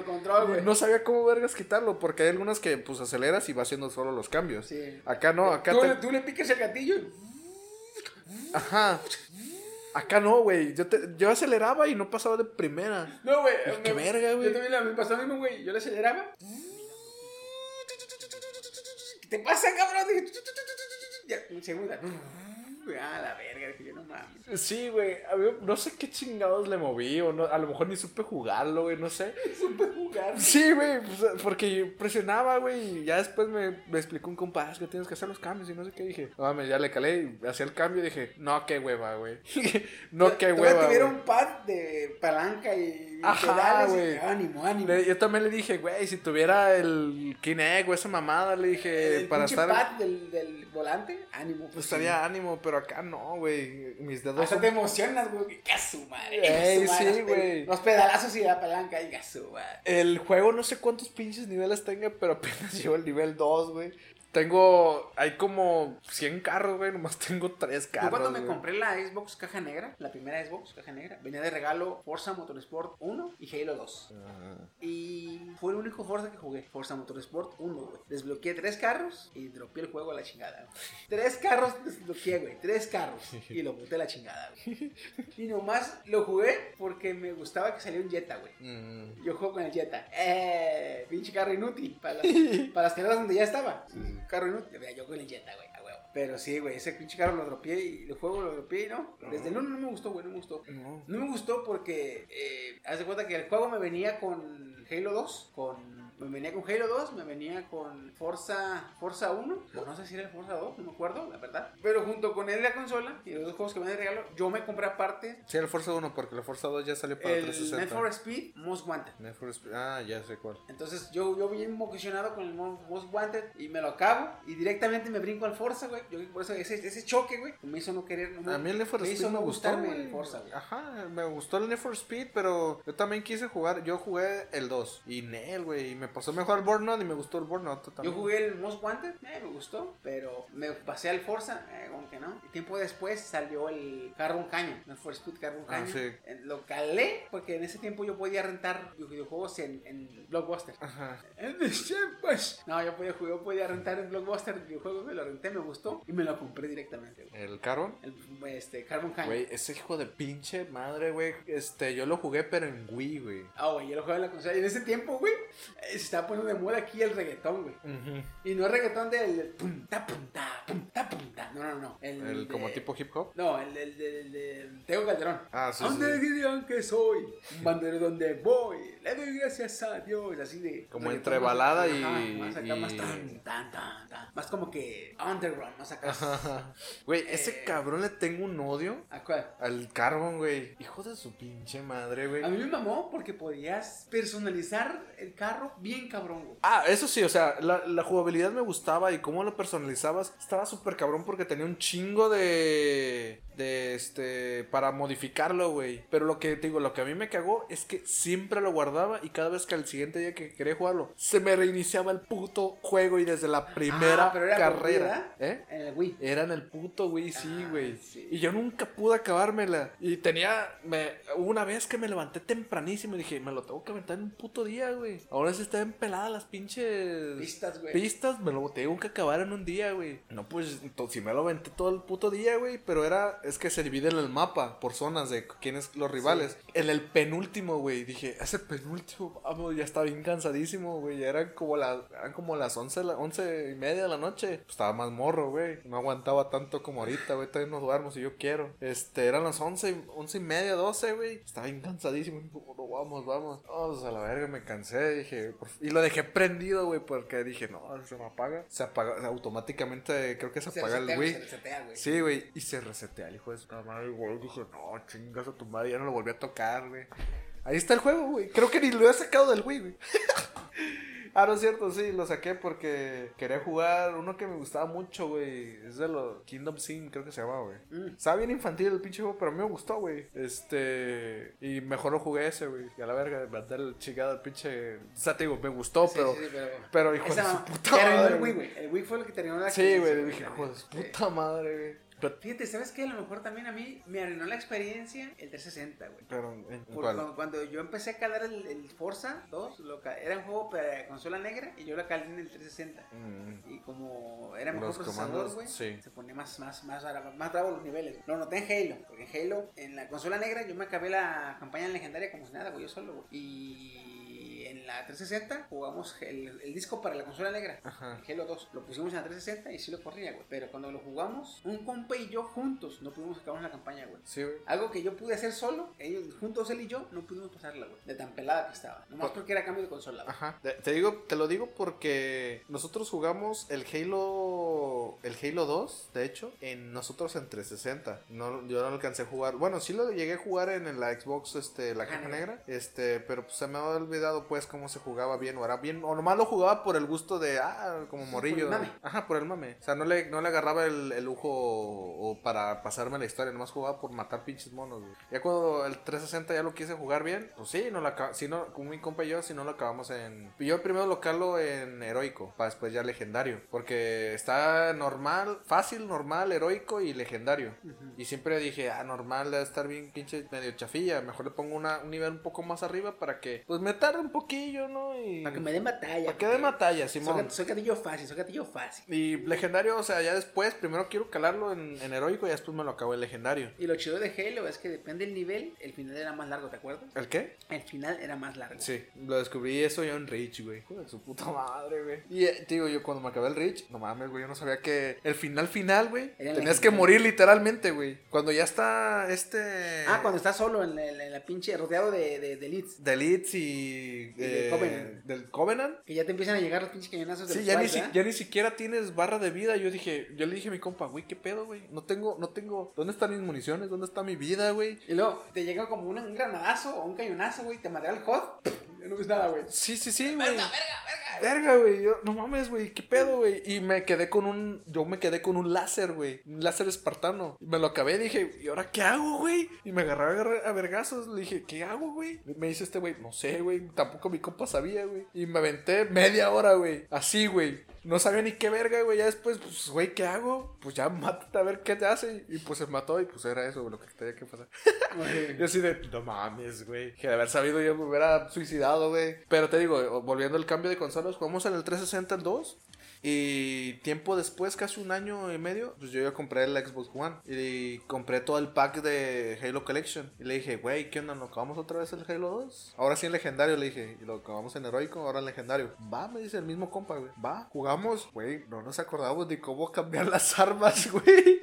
No sabía cómo vergas quitarlo, porque hay algunas que pues aceleras y va haciendo solo los cambios. Sí. Acá no, acá tú, te- tú le piques el gatillo y... Ajá. Acá no, güey. Yo, te- yo aceleraba y no pasaba de primera. No, güey. Qué me- verga, güey. Yo también la- me pasó lo mismo, güey. Yo le aceleraba. ¿Qué te pasa, cabrón? Ya, un Ah, la verga, dije yo no mames. Sí, güey. a mí No sé qué chingados le moví. O no, a lo mejor ni supe jugarlo, güey. No sé. Supe jugar. Sí, güey. pues, porque presionaba, güey. Y ya después me, me explicó un compa, "Ah, es que tienes que hacer los cambios y no sé qué. Dije, no mames, ya le calé y hacía el cambio. Y dije, no, qué hueva, güey. no, qué hueva. tuviera un pad de palanca y Ajá, güey. Ánimo, ánimo. Le- yo también le dije, güey, si tuviera el Kinect o esa mamada, le dije, el para pinche estar. pad del, del volante, ánimo. Pues Pues estaría ánimo, pero acá no, güey. Mis dedos Hasta son te emocionas, güey. Que a su madre. Ey, sí, güey. Los pedalazos y la palanca, y su madre. El juego no sé cuántos pinches niveles tenga, pero apenas llevo el nivel 2, güey. Tengo, hay como 100 carros, güey, nomás tengo 3 Yo carros. cuando me güey. compré la Xbox caja negra, la primera Xbox caja negra, venía de regalo Forza Motorsport 1 y Halo 2. Y fue el único Forza que jugué, Forza Motorsport 1, güey. Desbloqueé tres carros y dropeé el juego a la chingada. güey. Tres carros desbloqueé, güey, tres carros y lo boté a la chingada, güey. Y nomás lo jugué porque me gustaba que saliera un Jetta, güey. Mm, Yo juego con el Jetta. Eh, pinche carro inútil. Para las, para las carreras donde ya estaba. Carro inútil. Yo con el Jetta, güey, a huevo. Pero sí, güey, ese pinche carro lo dropeé y el juego lo dropeé y no. Desde el 1 no me gustó, güey, no me gustó. no. No me gustó porque, eh, haz de cuenta que el juego me venía con Halo 2, con... Me venía con Halo 2, me venía con Forza, Forza 1, o no sé si era el Forza 2, no me acuerdo, la verdad. Pero junto con él la consola y los dos juegos que me de regalo, yo me compré aparte Sí, el Forza 1, porque el Forza 2 ya salió para el 360. Need for Speed Most Wanted. Need for Speed- Ah, ya sé cuál. Entonces yo, yo bien emocionado con el Mo- Most Wanted y me lo acabo y directamente me brinco al Forza, güey. Yo por eso ese, ese choque, güey, me hizo no querer. no me- A mí el Need for me Speed hizo me no gustó, el Forza, güey. Ajá, me gustó el Need for Speed, pero yo también quise jugar. Yo jugué el 2 y Nel, güey. Y me pasó mejor el Burnout y me gustó el Burnout Yo también. jugué el Most Wanted, eh, me gustó, pero me pasé al Forza, eh, como que no. Y tiempo después salió el Carbon Canyon, Need for Speed Carbon Ah, Canyon. sí. Eh, Lo calé porque en ese tiempo yo podía rentar videojuegos en, en Blockbuster. Ajá. En pues. No, yo podía, jugar- yo podía rentar en Blockbuster videojuegos, me lo renté, me gustó y me lo compré directamente. güey. ¿El Carbon? El, este, Carbon Canyon. Güey, ese hijo de pinche madre, güey. Este, yo lo jugué, pero en Wii, güey. Ah, güey, yo lo jugaba en la consola. Y en ese tiempo, güey, se estaba poniendo de moda aquí el reggaetón, güey. Y no el reggaetón del pum, ta, pum, ta, pum, ta, pum, ta. No, no, no. El, El de- como tipo hip hop. No, el del de, de, Tego Calderón. Ah, sí, ¿A sí, dónde sí. dirían que soy? Un bandero donde voy. Le doy gracias a Dios. Así de. Como entre más- balada y- ajá, Más acá, más tan, tan, tan, tan. Más como que underground, más acá. Güey, ese Eh. cabrón le tengo un odio ¿A cuál? al Carbon, güey. Hijo de su pinche madre, güey. A mí me mamó porque podías personalizar el carro bien cabrón, güey. Ah, eso sí, o sea, la, la jugabilidad me gustaba y cómo lo personalizabas estaba súper cabrón porque tenía un chingo de. De este. para modificarlo, güey. Pero lo que te digo, lo que a mí me cagó es que siempre lo guardaba y cada vez que al siguiente día que quería jugarlo, se me reiniciaba el puto juego y desde la primera Ah, pero era Wii, carrera. ¿Eh? En el Wii. Era en el puto Wii, sí, Ah, güey. sí. Y yo nunca pude acabármela. Y tenía. Me, una vez que me levanté tempranísimo y dije, me lo tengo que aventar en un puto día, güey. Ahora sí están peladas las pinches. Pistas, güey. Pistas, me lo tengo que acabar en un día, güey. No, pues, si me lo aventé todo el puto día, güey. Pero era. Es que se divide en el mapa por zonas de quiénes los rivales. En el penúltimo, güey. Dije, ese penúltimo, vamos, ya estaba bien cansadísimo, güey. Ya eran como las. Eran como las 11, la- 11 y media de la noche. Pues estaba más morro, güey. No aguantaba tanto como ahorita, güey. Todavía no duermo si yo quiero. Este, eran las 11, y- 11 y media, 12, güey. Estaba bien cansadísimo. No, vamos, vamos. Vamos a la verga, me cansé. Dije, y lo dejé prendido, güey, porque dije, no, se me apaga. Se apaga, automáticamente, creo que se Se apaga el resetea, güey. Sí, güey, y se resetea el hijo de su madre, güey. Dije, no, chingas a tu madre, ya no lo volví a tocar, güey. Ahí está el juego, güey. Creo que ni lo he sacado del Wii, güey. ah, no es cierto, sí, lo saqué porque quería jugar uno que me gustaba mucho, güey. Es de los Kingdom Sim, creo que se llama, güey. Mm. Estaba bien infantil el pinche juego, pero a mí me gustó, güey. Este. Y mejor lo jugué ese, güey. Y a la verga, de mandar el chingado al pinche. O sea, te digo, me gustó, Sí, pero. sí, sí, pero. Pero hijo Esa de su puta madre, el Wii, güey. El Wii fue el que terminó la Sí, güey, dije, hijo de su puta madre, güey. Pero- Fíjate, ¿sabes qué? A lo mejor también a mí me arruinó la experiencia el 360, güey. Pero, ¿en Por- cuál? Cuando, cuando yo empecé a calar el, el Forza 2, lo era un juego para consola negra y yo lo calé en el 360. Mm, Y como era mejor Los procesador, güey, sí. se ponía más, más, más, más bravo los niveles. Lo noté en Halo, porque en Halo, en la consola negra, yo me acabé la campaña legendaria como si nada, güey, yo solo, güey. Y la 360 jugamos el, el disco para la consola negra, Ajá. el Halo 2. Lo pusimos en la 360 y sí lo corría, güey. Pero cuando lo jugamos, un compa y yo juntos no pudimos acabar la campaña, güey. Sí, güey. Algo que yo pude hacer solo, ellos juntos, él y yo, no pudimos pasarla, güey. De tan pelada que estaba. Nomás Por- porque era cambio de consola, güey. Ajá. Te, te digo, te lo digo porque nosotros jugamos el Halo, el Halo 2, de hecho, en nosotros en 360. No, yo no lo alcancé a jugar. Bueno, sí lo llegué a jugar en la Xbox, este, la Caja negra. este, pero pues se me había olvidado pues cómo se jugaba bien o era bien, o nomás lo jugaba por el gusto de, ah, como Sí, morillo. por el mame. Ajá, por el mame. O sea, no le, no le agarraba el, el lujo o, o para pasarme la historia, nomás jugaba por matar pinches monos, güey. Ya cuando el 360 ya lo quise jugar bien, pues sí, no lo acab- si no, con mi compa y yo, si no lo acabamos en... Yo primero lo calo en heroico, para después ya legendario, porque está normal, fácil, normal, heroico y legendario. Y siempre dije, ah, normal, debe estar bien pinche medio chafilla, mejor le pongo una, un nivel un poco más arriba para que, pues me tarde un ¿no? Y... Para que me den batalla. Para que dé batalla, Soy, Simón. gat- soy gatillo fácil, soy gatillo fácil. Y legendario, o sea, ya después, primero quiero calarlo en, en heroico y después me lo acabo en legendario. Y lo chido de Halo es que depende del nivel, el final era más largo, ¿te acuerdas? ¿El qué? El final era más largo. Sí, lo descubrí eso yo en Reach, güey. Su puta madre, güey. Y eh, digo, yo cuando me acabé el Reach, no mames, güey, yo no sabía que el final final, güey, tenías que morir literalmente, güey. Cuando ya está este... Ah, cuando estás solo en la, en la pinche rodeado de, de, de elites. De Elites y... de Covenant. Del Covenant. Que ya te empiezan a llegar los pinches cañonazos de Sí, ya ni, ya ni siquiera tienes barra de vida. Yo dije, yo le dije a mi compa, güey, ¿qué pedo, güey? No tengo, no tengo, ¿dónde están mis municiones? ¿Dónde está mi vida, güey? Y luego te llega como un, un granadazo o un cañonazo, güey, te madrea el hot. Ya no ves nada, güey. Sí, sí, sí, güey. Verga, verga, verga. güey. Yo, no mames, güey. ¿Qué pedo, güey? Y me quedé con un. Yo me quedé con un láser, güey. Un láser espartano. Y me lo acabé y dije, ¿y ahora qué hago, güey? Y me agarré a, agarrar a vergazos. Le dije, ¿qué hago, güey? Me dice este güey, no sé, güey. Tampoco mi compa sabía, güey. Y me aventé media hora, güey. Así, güey. No sabía ni qué verga, güey. Ya después, pues, güey, ¿qué hago? Pues ya mátate a ver qué te hace. Y pues se mató y pues era eso, güey, lo que tenía que pasar. Yo así de, no mames, güey. Que de haber sabido yo me hubiera suicidado, güey. Pero te digo, volviendo al cambio de consolas, jugamos en el 360 el 2. Y tiempo después, casi un año y medio, pues yo ya compré el Xbox One. Y compré todo el pack de Halo Collection. Y le dije, güey, ¿qué onda? ¿No acabamos otra vez el Halo 2? Ahora sí en legendario, le dije. Y lo acabamos en heroico, ahora en legendario. Va, me dice el mismo compa, güey. Va, jugamos. Güey, no nos acordamos ni cómo cambiar las armas, güey.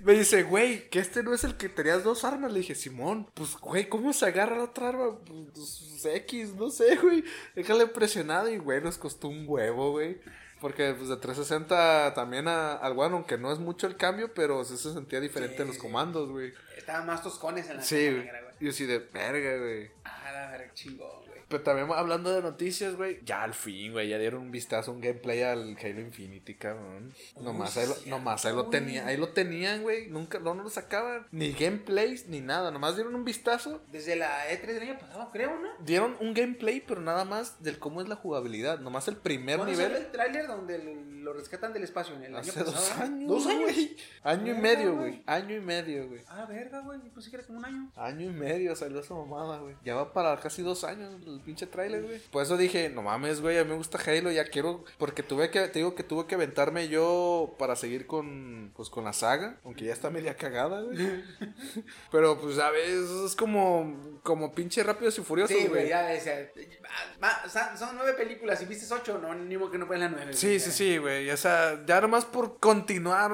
Me dice, güey, que este no es el que tenías dos armas. Le dije, Simón, pues, güey, ¿cómo se agarra la otra arma? Pues, X, no sé, güey. Déjale presionado y, güey, nos costó un huevo, güey. Porque pues de 360 también a- al One, aunque no es mucho el cambio, pero sí se sentía diferente Sí, en los sí. comandos, güey. Estaban más toscones en la Sí, negra, güey. Yo sí de verga, güey. Ah, la verga, chingón. Pero también hablando de noticias, güey. Ya al fin, güey. Ya dieron un vistazo, un gameplay al Halo Infinity, cabrón. Nomás, ahí, lo, nomás ahí lo tenía, ahí lo tenían, güey. Nunca, no, no lo sacaban. Ni gameplays, ni nada. Nomás dieron un vistazo. Desde la E3 del año pasado, creo, ¿no? Dieron un gameplay, pero nada más del cómo es la jugabilidad. Nomás el primer ¿Cuándo nivel. el tráiler donde lo- rescatan del espacio? ¿En el Hace año dos pasado? años. ¿Dos años? güey. Año y medio, güey. Año y medio, güey. Ah, verga, güey. Yo pensé que era como un año. Año y medio salió esa mamada, güey. Ya va para casi dos años el pinche trailer, güey. Por eso dije, no mames, güey, a mí me gusta Halo, ya quiero. Porque tuve que, te digo que tuve que aventarme yo para seguir con, pues, con la saga. Aunque ya está media cagada, güey. Pero, pues, ¿sabes? Es como, como pinche rápidos y furiosos, Sí, güey, ya ah, va, son- son nueve películas. Si viste ocho, no, ni modo que no pueden la nueve. Sí, sí, sí, güey. O sea, ya nomás por continuar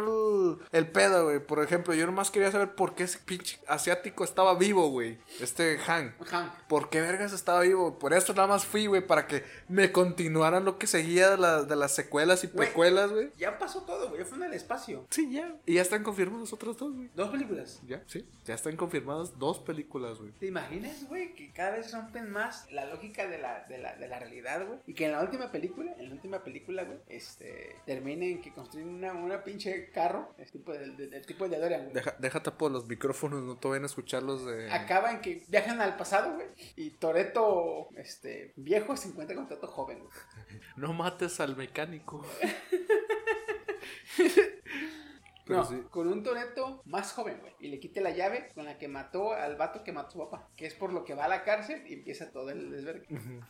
el, pedo, güey. Por ejemplo, yo nomás quería saber por qué ese pinche asiático estaba vivo, güey. Este Han. Ajá. ¿Por qué vergas estaba vivo? Por eso nada más fui, güey, para que me continuaran lo que seguía de, la- de las secuelas y Güey. precuelas, güey. Ya pasó todo, güey. Ya fue en el espacio. Sí, ya. Y ya están confirmados los otros dos, güey. Dos películas. Ya, sí. Ya están confirmadas dos películas, güey. ¿Te imaginas, güey, que cada vez rompen más la lógica de la, de la, de la realidad, güey? Y que en la última película, en la última película, güey, este, terminen que construyen una, una pinche carro, el tipo de, de- del tipo de DeLorean, güey. Deja, déjate por los micrófonos, no te vayan a escucharlos de... Acaba en que viajan al pasado, güey, y Toreto, este, viejo se encuentra con Toreto joven. No mates al mecánico. Pero no, sí. con un Toreto más joven, güey. Y le quite la llave con la que mató al vato que mató a su papá. Que es por lo que va a la cárcel y empieza todo el desvergue.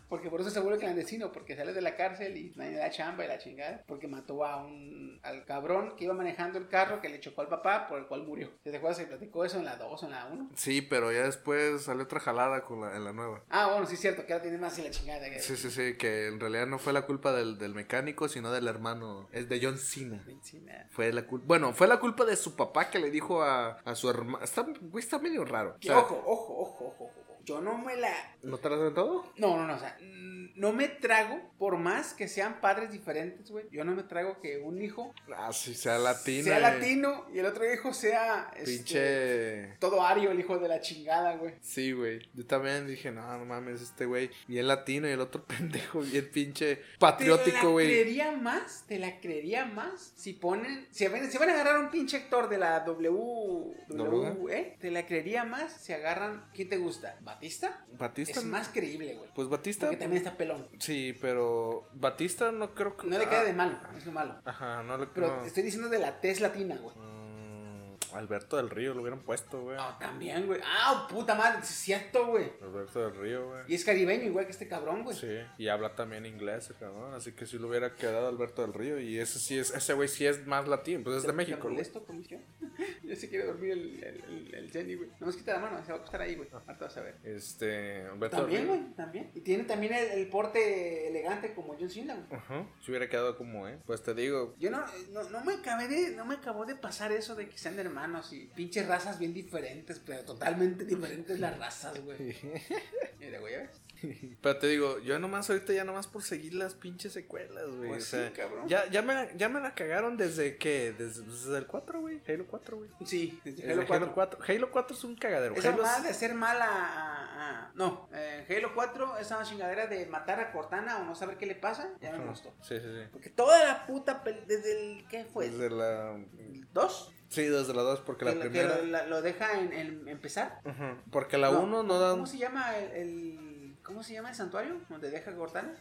Porque por eso se vuelve clandestino, porque sale de la cárcel y nadie da chamba y la chingada. Porque mató a un al cabrón que iba manejando el carro que le chocó al papá, por el cual murió. ¿Te acuerdas? Se platicó eso en la 2 o en la 1. Sí, pero ya después salió otra jalada con la, en la nueva. Ah, bueno, sí es cierto, que ahora tiene más y la chingada. que- Sí, sí, sí, que en realidad no fue la culpa del, del mecánico, sino del hermano. Es de John Cena. Sí, nada. Fue la culpa. Bueno, fue la culpa de su papá que le dijo a, a su hermano. Está, güey, está medio raro. Ojo, ojo, ojo, ojo. Yo no me la. ¿No te lo hacen todo? No, no, no, o sea, no me trago, por más que sean padres diferentes, güey. Yo no me trago que un hijo Ah, sí, sea latino. sea eh. latino y el otro hijo sea. este, Pinche. todo ario, el hijo de la chingada, güey. Sí, güey. Yo también dije, no, no mames, este güey. Y el latino y el otro pendejo, bien pinche Te la patriótico, güey. creería más, te la creería más si ponen. Si van, si van a agarrar un pinche actor de la W. W ¿eh? Te la creería más si agarran. ¿Quién te gusta? ¿Batista? Batista. Es más creíble, güey. Pues Batista. Porque también está pelón. Sí, pero Batista no creo que. No le queda Ah, de malo, es lo malo. Ajá, no le Pero no. te estoy diciendo de la tez latina, güey. Mm, Alberto del Río lo hubieran puesto, güey. Ah, también, güey. Ah, puta madre, es cierto, güey. Alberto del Río, güey. Y es caribeño, igual que este cabrón, güey. Sí, y habla también inglés, cabrón. Así que si lo hubiera quedado Alberto del Río. Y ese sí es, ese güey sí es más latino, pues es de ¿Te- México, ¿Te güey. molesto, comisión? ya se quiere dormir el, el, el, el Jenny, güey. No nos quita la mano, se va a acostar ahí, güey. Ahorita vas a ver. Este, Alberto También, güey, también. Y tiene también el, porte elegante como John Cena, güey. Ajá. Si hubiera quedado como, eh. Pues te digo, Yo no, no, no me acabé de, no me acabó de pasar eso de que sean hermanos y pinches razas bien diferentes, pero totalmente diferentes las razas, güey. Mira, güey, ¿ya ves? Pero te digo, yo nomás ahorita ya nomás por seguir las pinches secuelas, güey. Pues o sea, sí, cabrón. Ya, ya, me, la- ya me la cagaron desde que, desde, desde el 4, güey. Halo 4, güey. Sí, desde Desde Halo 4. Halo 4. Halo 4 es un cagadero. Esa Halo es- de hacer mal a. no, eh, Halo 4, esa chingadera de matar a Cortana o no saber qué le pasa, ya no me gustó. Sí, sí, sí. Porque toda la puta. Desde el. ¿Qué fue? Desde la. ¿Dos? Sí, desde la 2, porque Que, la lo- que primera. lo, la- lo deja en, en empezar. Ujú, Porque la 1 no, da. ¿Cómo se llama el, el- ¿Cómo se llama el santuario? Donde deja Cortana.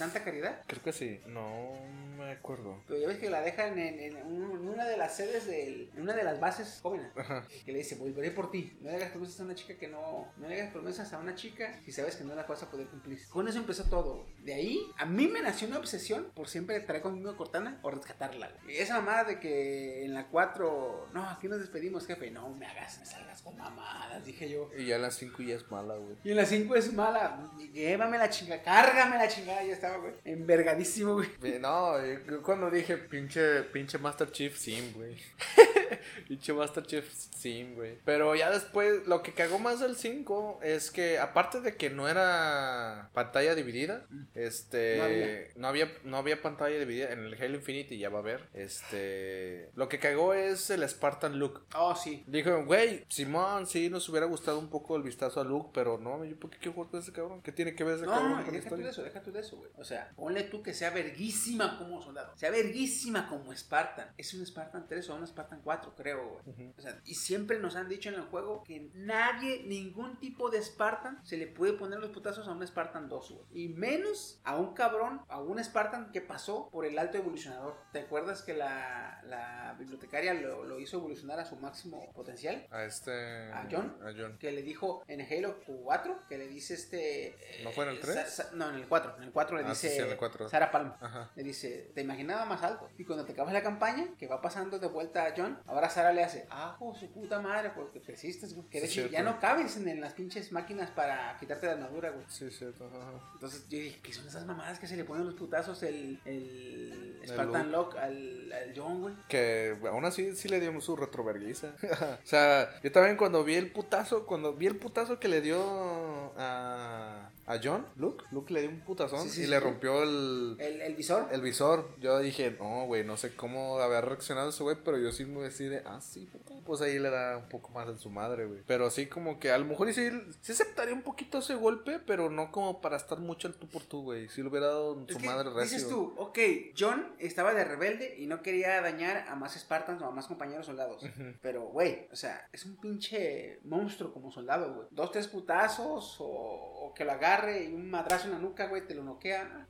Santa Caridad. Creo que sí. No me acuerdo. Pero ya ves que la dejan en, en un- en una de las sedes de en una de las bases jóvenes. Ajá. Que le dice, volveré por ti. No le hagas promesas a una chica que no. No le hagas promesas a una chica si sabes que no las vas a poder cumplir. Con eso empezó todo. De ahí, a mí me nació una obsesión por siempre traer conmigo a Cortana o rescatarla. Y esa mamada de que en la 4. No, aquí nos despedimos, jefe. No me hagas, me salgas con mamadas, dije yo. Y ya la 5 ya es mala, güey. Y en la 5 es mala. Llévame la chingada, cárgame la chingada. Ya estaba, güey. Envergadísimo, güey. No, yo cuando dije pinche, pinche Master Chief Sim, güey. pinche Master Chief Sim, güey. Pero ya después, lo que cagó más del 5 es que, aparte de que no era pantalla dividida, este. No había. No había, no había pantalla dividida. En el Halo Infinity ya va a haber. Este. Lo que cagó es el Spartan Look. Oh, sí. Dijo, güey, Simón, sí nos hubiera gustado un poco el vistazo a Luke, pero no, yo, ¿por qué quiero jugar con ese cabrón? ¿Qué tiene que ver ese No, cabrón no, con deja tú de eso, deja tú de eso, güey. O sea, ponle tú que sea verguísima como soldado. Sea verguísima como Spartan. Es un Spartan 3 o un Spartan 4, creo, güey. O sea, y siempre nos han dicho en el juego que nadie, ningún tipo de Spartan se le puede poner los putazos a un Spartan 2, güey. Y menos a un cabrón, a un Spartan que pasó por el alto evolucionador. ¿Te acuerdas que la, la bibliotecaria lo, lo hizo evolucionar a su máximo potencial? A este. ¿A John? A John. que le dijo en Halo 4, que le dice este... eh, ¿No fue en el Sa- 3? Sa- no, en el 4. En el 4 le Ah, dice sí, en el 4. Sarah Palma. Ajá. Le dice, te imaginaba más alto. Y cuando te acabas la campaña, que va pasando de vuelta a John, ahora Sara le hace, ah, oh, su puta madre, porque persistes, güey. Que de hecho ya no cabes en, las pinches máquinas para quitarte la armadura, güey. Sí, cierto. Ajá. Entonces yo dije, ¿qué son esas mamadas que se le ponen los putazos el, el El Spartan Lock al, al John, güey? Que aún así sí le dio su retroverguiza. o sea, yo también cuando vi el putazo, cuando vi el putazo que le dio a, a John, Luke, Luke le dio un putazón Sí, sí, y sí. le rompió el, El, el visor. el visor. Yo dije, no, güey, no sé cómo haber reaccionado ese güey, pero yo sí me decidí, ah, sí. Pues ahí le da un poco más en su madre, güey. Pero sí, como que a lo mejor sí, sí aceptaría un poquito ese golpe, pero no como para estar mucho al tú por tú, güey. Si le hubiera dado en Es su que madre recio. dices tú, ok, John estaba de rebelde y no quería dañar a más Spartans o a más compañeros soldados. Pero, güey, o sea, es un pinche monstruo como soldado, güey. Dos, tres putazos o, o que lo agarre y un madrazo en la nuca, güey, te lo noquea.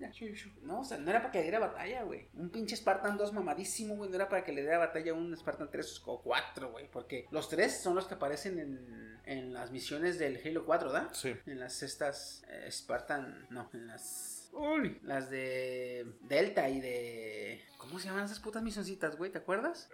No, o sea, no era para que le diera batalla, güey. Un pinche Spartan 2 mamadísimo, güey, no era para que le diera batalla a un Spartan 3 o 4, güey. Porque los tres son los que aparecen en, en las misiones del Halo 4, ¿da? Sí. En las estas eh, Spartan, no, en las... Uy, las de Delta y de... ¿Cómo se llaman esas putas misioncitas, güey? ¿Te acuerdas?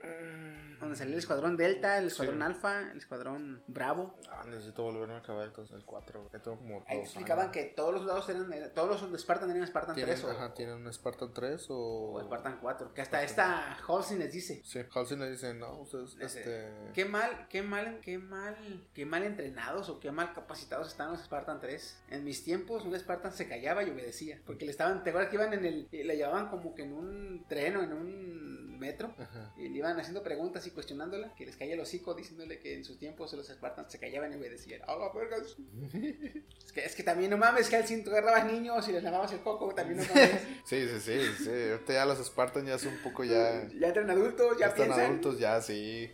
Donde salía el escuadrón Delta, el escuadrón Sí. Alfa, el escuadrón Bravo. Ah, necesito volverme a acabar entonces el 4. Que tengo como Ahí explicaban años. que todos los soldados eran, todos los Spartan eran Spartan ¿Tienen, 3 o, ajá, ¿tienen un Spartan 3 o...? o Spartan 4. Que hasta esta Halsey les dice. Sí, Halsey le dice, no, ustedes, este... Qué mal, qué mal, qué mal, qué mal entrenados o qué mal capacitados están los Spartan 3. En mis tiempos, un Spartan se callaba y obedecía. Porque le estaban, te acuerdas que iban en el, le llevaban como que en un tren en un metro. Ajá. Y le iban haciendo preguntas y cuestionándola, que les caía el hocico diciéndole que en sus tiempos los Spartans se callaban y obedecían. ¡Ah, la verga! es, que, es que también no mames, que al cinto agarrabas niños y les lavabas el coco, también no mames. Sí, sí, sí, sí. Ahorita ya los Spartans ya son un poco ya... ya entran adultos, ya ya están piensan. adultos, ya, sí.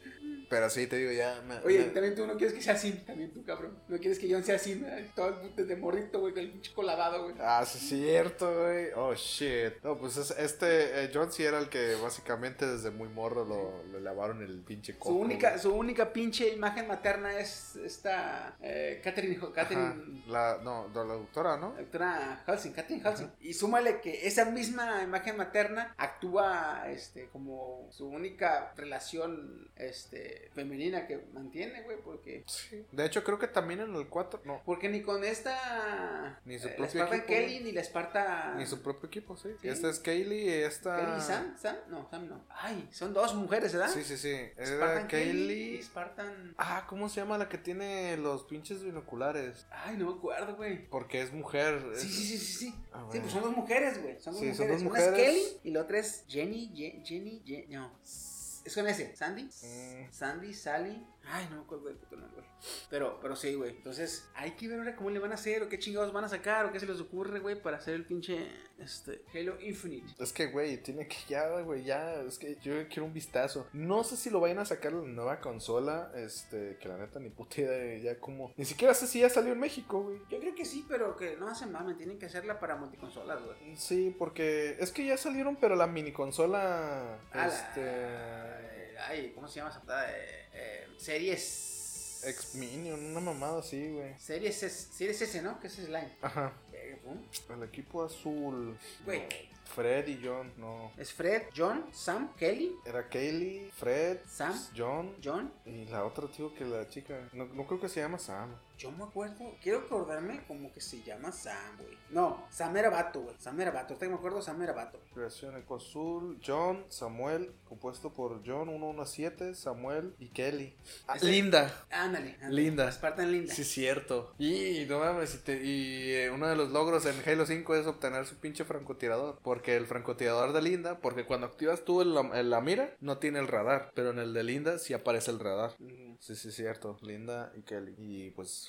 Pero sí, te digo, ya... me- Oye, me- también tú no quieres que sea así, también tú, cabrón. No quieres que John sea así, ¿no? todo desde morrito, güey, con el chico lavado, güey. Ah, sí, es cierto, güey. Oh, shit. No, pues es- este, eh, John sí era el que básicamente desde muy morro lo, lavaron el pinche coco. Su única, güey. su única pinche imagen materna es esta eh, Catherine, Catherine La, no, la doctora, ¿no? La doctora Halsey, Catherine Halsey. Y súmale que esa misma imagen materna actúa este como su única relación este femenina que mantiene, güey, porque Sí. De hecho, creo que también en el 4, no. porque ni con esta Ni su eh, la propio Esparta equipo, Kelly ni la Esparta Ni su propio equipo, sí. Sí. Esta es Kaylee y esta... Kelly y Sam, Sam, no, Sam no. Ay, son dos mujeres, ¿verdad? Sí, sí, sí. Era Spartan Kelly Kaylee... y Spartan Ah, ¿cómo se llama la que tiene los pinches binoculares? Ay, no me acuerdo, güey. Porque es mujer. Sí, es- sí, sí, sí, sí. Ah, Sí, pues son dos mujeres, güey. Son dos Sí, mujeres. son dos Una es. Kelly y la otra es Jenny, Ye- Jenny, Ye- no. Es con ese, Sandy. Mm. Sandy, Sally. Ay, no me acuerdo del puto nombre. Pero, pero sí, güey. Entonces, hay que ver ahora cómo le van a hacer, o qué chingados van a sacar, o qué se les ocurre, güey, para hacer el pinche este, Halo Infinite. Es que, güey, tiene que ya, güey, ya. Es que yo quiero un vistazo. No sé si lo vayan a sacar la nueva consola. Este, que la neta ni puta idea ya como. Ni siquiera sé si ya salió en México, güey. Yo creo que sí, pero que no hacen mames, tienen que hacerla para multiconsolas, güey. Sí, porque es que ya salieron, pero la mini consola. La- Este. Ay, ¿cómo se llama esa? Eh, eh, series. Ex Minion, una mamada así, güey. Series S, Series S, ¿no? Que es Slime. Ajá. ¿pum? El equipo azul. Güey. Fred y John, no. Es Fred, John, Sam, Kelly, Era Kaylee, Fred, Sam. John. John. Y la otra, tío, que la chica. No, no creo que se llama Sam. Yo me acuerdo, quiero acordarme como que se llama Sam, güey. No, Sam era vato, güey. Sam era vato. Ahorita que me acuerdo, Sam era vato. Creación Eco Azul, John, Samuel, compuesto por John 117, Samuel y Kelly. Ah, Linda. Ándale. ándale. Linda. Spartan Linda. Sí, cierto. Y no mames, y, te- y, eh, uno de los logros en Halo 5 es obtener su pinche francotirador. Porque el francotirador de Linda, porque cuando activas tú el- el- la mira, no tiene el radar. Pero en el de Linda sí aparece el radar. Ujú. Sí, sí, cierto. Linda y Kelly. Y pues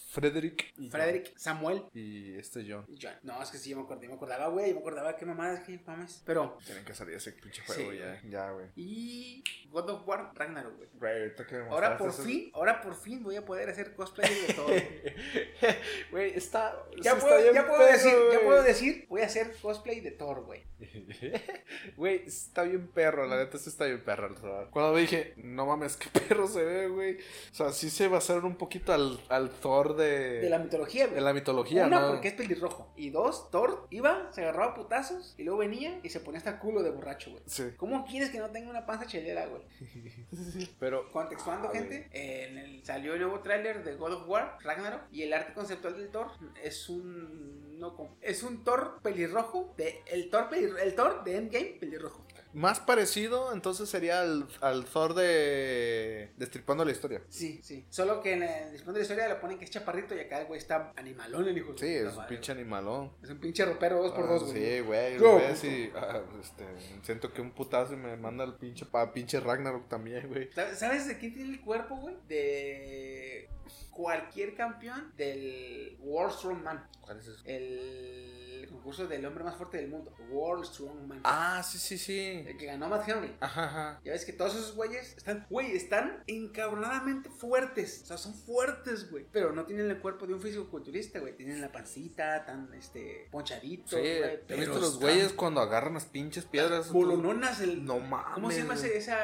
Frederick. Y Frederick, Samuel. Y este John. No, es que sí, yo me acordé. Me acordaba, güey. Yo me acordaba qué mamadas, que mames. Pero. Tienen que salir ese pinche juego Sí, ya. Ya, güey. Y. God of War Ragnarok, güey. Que Ahora por fin, ahora por fin voy a poder hacer cosplay de todo. güey. está. Ya, puedo, está ya puedo decir, ya puedo decir, voy a hacer cosplay de Thor, güey. Güey, está bien perro, la neta sí está bien perro el Thor. Cuando dije, no mames, qué perro se ve, güey. O sea, sí se basaron un poquito al, al Thor de, De la mitología, güey. de la mitología, Una, ¿no? porque es pelirrojo. Y dos, Thor iba, se agarraba putazos y luego venía y se ponía hasta culo de borracho, güey. Sí. ¿Cómo quieres que no tenga una panza chelera, güey? Pero. Contextuando, Ah, gente, en el- salió el nuevo tráiler de God of War, Ragnarok, y el arte conceptual del Thor es un no es un Thor pelirrojo, de, el Thor pelir- el Thor de Endgame pelirrojo. Más parecido, entonces sería al, al Thor de, destripando la historia. Sí, sí. Solo que en el después de la historia le ponen que es chaparrito y acá el güey está animalón, el hijo Sí, es un madre, pinche güey. animalón. Es un pinche ropero dos por Ah, dos, güey. Sí, güey, lo ves y ah, este, siento que un putazo me manda el pinche pa pinche Ragnarok también, güey. ¿Sabes- ¿Sabes de quién tiene el cuerpo, güey? De cualquier campeón del World Strongman. ¿Cuál es eso? El concurso del hombre más fuerte del mundo. World Strongman. Ah, sí, sí, sí. El que ganó Matt Henry. Ajá, ajá. Ya ves que todos esos güeyes están, güey, están encabronadamente fuertes. O sea, son fuertes, güey. Pero no tienen el cuerpo de un físico culturista, güey. Tienen la pancita tan, este, ponchadito. Sí, güey, ¿has pero visto los güeyes cuando agarran las pinches piedras? Bolononas, el. No mames. ¿Cómo se llama esa.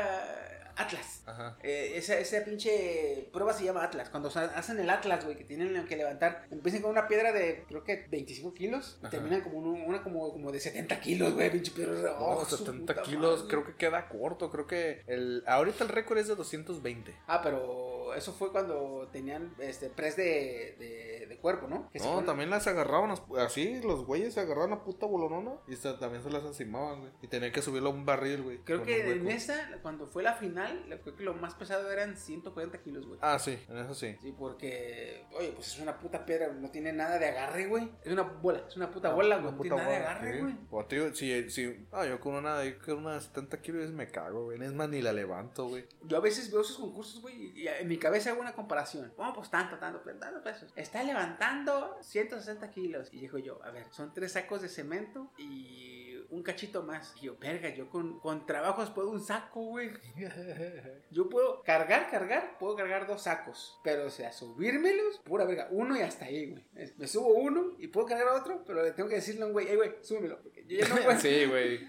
Atlas? Ajá. Eh, esa, esa pinche prueba se llama Atlas. Cuando hacen el Atlas, güey, que tienen que levantar, empiezan con una piedra de, creo que 25 kilos, y terminan como un- una como, como de 70 kilos, güey, pinche piedra. Oh, su 70 puta kilos, madre. creo que queda corto. Creo que el ahorita el récord es de 220. Ah, pero eso fue cuando tenían este press de, de, de cuerpo, ¿no? Que No, ponen- también las agarraban as- así, los güeyes se agarraban a puta bolonona y se- también se las encimaban, güey. Y tenían que subirlo a un barril, güey. Creo que en esa, cuando fue la final, creo que lo más pesado eran 140 kilos, güey. Ah, sí, en eso sí. Sí, porque, oye, pues es una puta piedra, no tiene nada de agarre, güey. Es una bola, es una puta bola, güey. No tiene nada de agarre, güey. O te digo, si, si, ah, yo con una, yo con una de 70 kilos me cago, güey. Es más, ni la levanto, güey. Yo a veces veo esos concursos, güey, y en mi cabeza hago una comparación. Bueno, pues tanto, tanto, tantos pesos. Está levantando 160 kilos. Y digo yo, a ver, son tres sacos de cemento y un cachito más. Y yo, verga, yo con, con trabajos puedo un saco, güey. Yo puedo cargar, cargar, puedo cargar dos sacos. Pero, o sea, subírmelos, pura verga. Uno y hasta ahí, güey. Me subo uno y puedo cargar otro, pero le tengo que decirle a un güey, hey, güey, súbelo. Yo ya no puedo. sí, güey.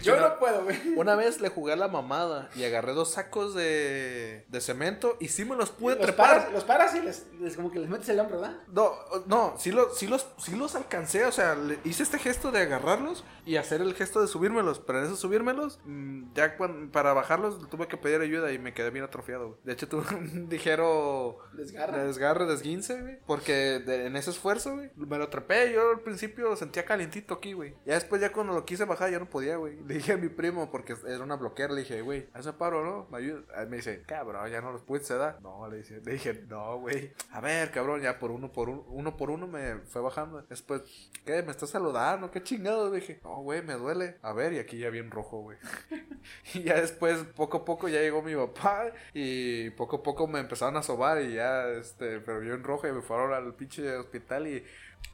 Yo una, no puedo, güey. una vez le jugué a la mamada y agarré dos sacos de, de cemento y sí me los pude Los trepar. paras, los paras y les, les- como que les metes el hombro, ¿verdad? No, no, sí, lo- sí los, sí los alcancé, o sea, le- hice este gesto de agarrarlos y hacer el gesto de subírmelos, pero en eso subírmelos, mm, ya para bajarlos tuve que pedir ayuda y me quedé bien atrofiado. güey. De hecho tuve un ligero desgarre, desguince, güey, porque de- en ese esfuerzo, güey, me lo trepé, yo al principio lo sentía calientito aquí, güey. Ya después ya cuando lo quise bajar ya no podía, güey. Le dije a mi primo, porque era una bloquear, le dije, güey, hazme paro, ¿no? Me ayuda. Ah, Me dice, cabrón, ya no los puedes dar. No, le dije, le dije, no, güey. A ver, cabrón, ya por uno por uno, uno por uno me fue bajando. Después, ¿qué? ¿Me estás saludando? ¿Qué chingado? Le dije, no, güey, me duele. A ver, y aquí ya bien rojo, güey. y ya después, poco a poco, ya llegó mi papá y poco a poco me empezaron a sobar y ya, este, pero bien rojo y me fueron al pinche hospital y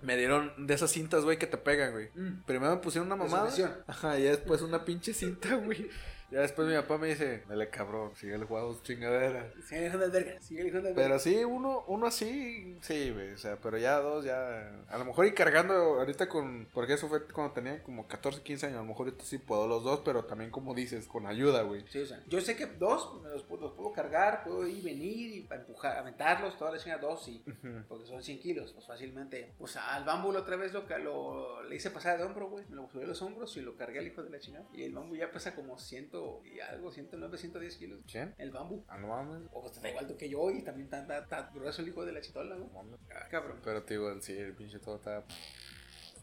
me dieron de esas cintas, güey, que te pegan, güey. Mm. Primero me pusieron una mamada. Ajá, y después una pinche cinta, güey. Ya después mi papá me dice, dale cabrón, sigue jugando su chingadera. Sigue el hijo de verga. Sigue el hijo de verga. Pero sí, uno, uno así, sí, güey. O sea, pero ya dos, ya. A lo mejor y cargando ahorita con. Porque eso fue cuando tenía como 14, 15 años. A lo mejor ahorita sí puedo los dos, pero también, como dices, con ayuda, güey. Sí, o sea, yo sé que dos me los, los puedo cargar, puedo ir y venir y empujar, aventarlos, toda la chingada dos y porque son 100 kilos, pues fácilmente. Pues al bambú la otra vez lo, lo le hice pasar de hombro, güey, me lo subí a los hombros y lo cargué al hijo de la chingada. Y el bambú ya pesa como 100 y algo, 109, 110 kilos. ¿Quién? El bambú. Ah, no mames. O está igual que yo y también está, está, está grueso el hijo de la chitola, ¿no? Ah, cabrón. Pero, tío, sí, el pinche todo está.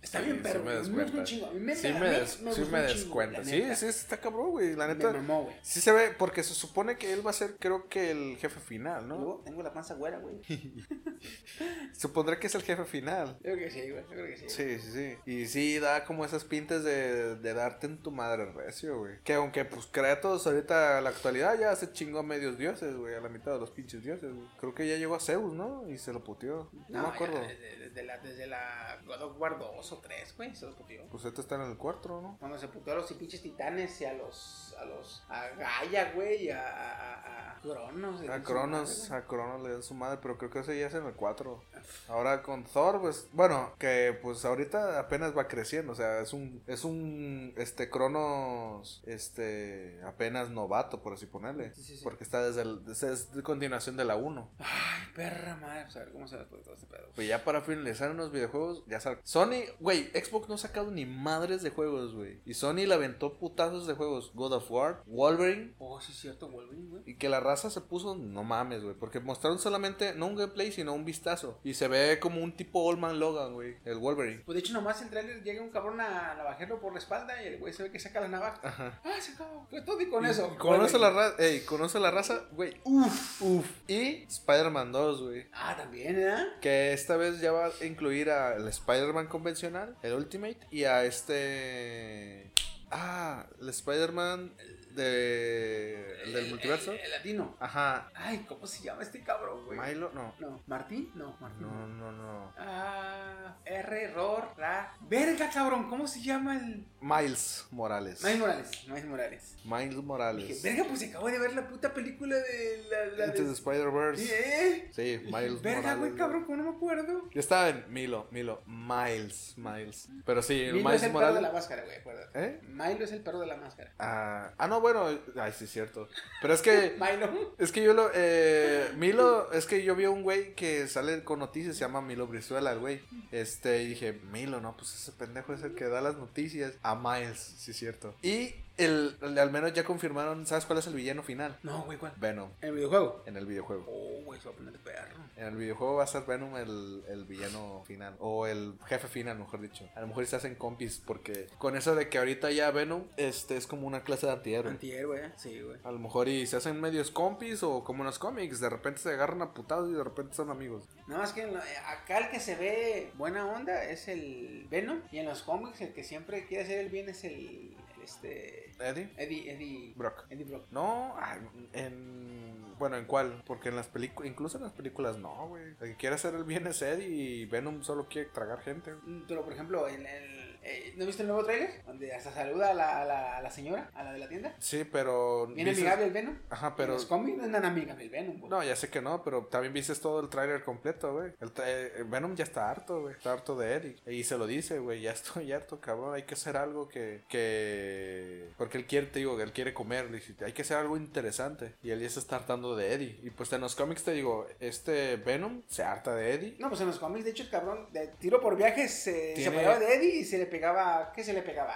Está Sí, bien, sí pero me me descuenta. chingo. A mí me, Sí me, des- sí me chingo, descuenta. la Sí, neta. sí, está cabrón, güey. La Me neta. mamó, güey. Sí se ve, porque se supone que él va a ser, creo que el jefe final, ¿no? Luego tengo la panza güera, güey. Supondré que es el jefe final. Yo creo que sí, güey. Yo creo que sí. Sí, sí, sí. Y sí, da como esas pintas de, de darte en tu madre recio, güey. Que aunque, pues, Kratos ahorita, a la actualidad, ya se chingó a medios dioses, güey. A la mitad de los pinches dioses, güey. Creo que ya llegó a Zeus, ¿no? Y se lo puteó. No, me acuerdo. ya desde, desde la, desde la God of War 2 o 3, güey, se los puteó. Pues este está en el cuarto, ¿no? Cuando se puteó a los pinches titanes y a los. a los. a Gaia, güey, a. a, a Cronos. A Cronos, a Cronos le dan su madre, pero creo que ese ya es en el 4. Ahora con Thor, pues, bueno, que pues ahorita apenas va creciendo, o sea, es un, es un, este, Cronos, este, apenas novato, por así ponerle. Sí, sí, sí. Porque está desde el, desde- es de continuación de la 1. Ay, perra madre, pues a ver cómo se va a todo este pedo. Pues ya para finalizar unos videojuegos, ya sal... Sony, Güey, Xbox no ha sacado ni madres de juegos, güey. Y Sony le aventó putazos de juegos. God of War, Wolverine. Oh, sí, es cierto, Wolverine, güey. Y que la raza se puso, no mames, güey. Porque mostraron solamente, no un gameplay, sino un vistazo. Y se ve como un tipo Old Man Logan, güey. El Wolverine. Pues de hecho, nomás en trailer llega un cabrón a navajerlo por la espalda y el güey se ve que saca la navaja. Ajá. Ah, se acabó. Fue todo y con eso. Y Conoce la raza, ey, conoce la raza, güey. Uf, uf. Y Spider-Man 2, güey. Ah, también, ¿eh? Que esta vez ya va a incluir al Spider-Man convencional, el Ultimate, y a este. Ah, el Spider-Man de, el del multiverso. El, el latino. Ajá. Ay, ¿cómo se llama este cabrón, güey? Milo, no. No, ¿Martín? No, Martín. No, no, no. Ah, R, error, ra. Verga, cabrón, ¿cómo se llama el. Miles Morales. Miles Morales, Miles Morales. Miles Dije, Morales. verga, pues acabo de ver la puta película de la. la Into de... the Spider-Verse. Sí, ¿eh? Sí, Miles Verga, Morales. güey, cabrón, ¿cómo no me acuerdo? Yo estaba en Milo, Milo. Miles, Miles. Pero sí, Milo Miles es el perro de la máscara, güey, acuérdate. ¿Eh? Milo es el perro de la máscara. Ah, ah, no, bueno. Ay, sí, es cierto. Pero es que. Milo. Es que yo lo. Eh, Milo, es que yo vi a un güey que sale con noticias, se llama Milo Brizuela, el güey. Este, y dije, Milo, no, pues ese pendejo es el que da las noticias. A Miles, sí, cierto. Y el, el- al menos ya confirmaron, ¿sabes cuál es el villano final? No, güey, ¿cuál? Venom, ¿El videojuego? en el videojuego. Oh, güey, se va a poner perro. En el videojuego va a ser Venom el, el villano final. O el jefe final, mejor dicho. A lo mejor se hacen compis. Porque con eso de que ahorita ya Venom este, es como una clase de antihéroe. Antihéroe, ¿eh? Sí, güey. A lo mejor y se hacen medios compis o como en los cómics, de repente se agarran a putados y de repente son amigos. Nada más que en lo- acá el que se ve buena onda es el Venom. Y en los cómics el que siempre quiere hacer el bien es el este... Eddie, Eddie, Eddie... Brock. Eddie Brock. No, ah, en... Bueno, ¿en cuál? Porque en las películas, incluso en las películas no, güey. El que quiere hacer el bien es Eddie y Venom solo quiere tragar gente. Mm, Pero por ejemplo, en el... eh, ¿No viste el nuevo trailer? Donde hasta saluda a la, a la, a la señora, a la de la tienda. Sí, pero... Bien dices- amigable el Venom. Ajá, pero... los cómics no es nada amigable el Venom, güey. No, ya sé que no, pero también viste todo el tráiler completo, güey. El tra- eh, Venom ya está harto, güey. Está harto de Eddie. Y se lo dice, güey. Ya estoy harto, cabrón. Hay que hacer algo que... que... Porque él quiere, te digo, él quiere comer. Dice, hay que hacer algo interesante. Y él ya se está hartando de Eddie. Y pues en los cómics te digo, este Venom se harta de Eddie. No, pues en los cómics, de hecho, el cabrón de tiro por viaje se Tiene- separaba de Eddie y se le pegaba. ¿Qué se le pegaba?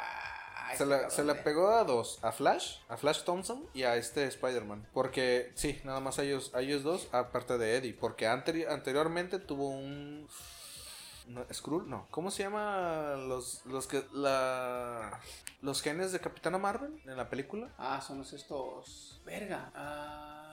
Se este le, cabrón se le pegó a dos, a Flash, a Flash Thompson y a este Spider-Man. Porque, sí, nada más a ellos, a ellos dos, aparte de Eddie. Porque anteri- anteriormente tuvo un... No, Skrull, no. ¿Cómo se llama los, los que... La, los genes de Capitana Marvel en la película? Ah, son los estos. Verga. Ah.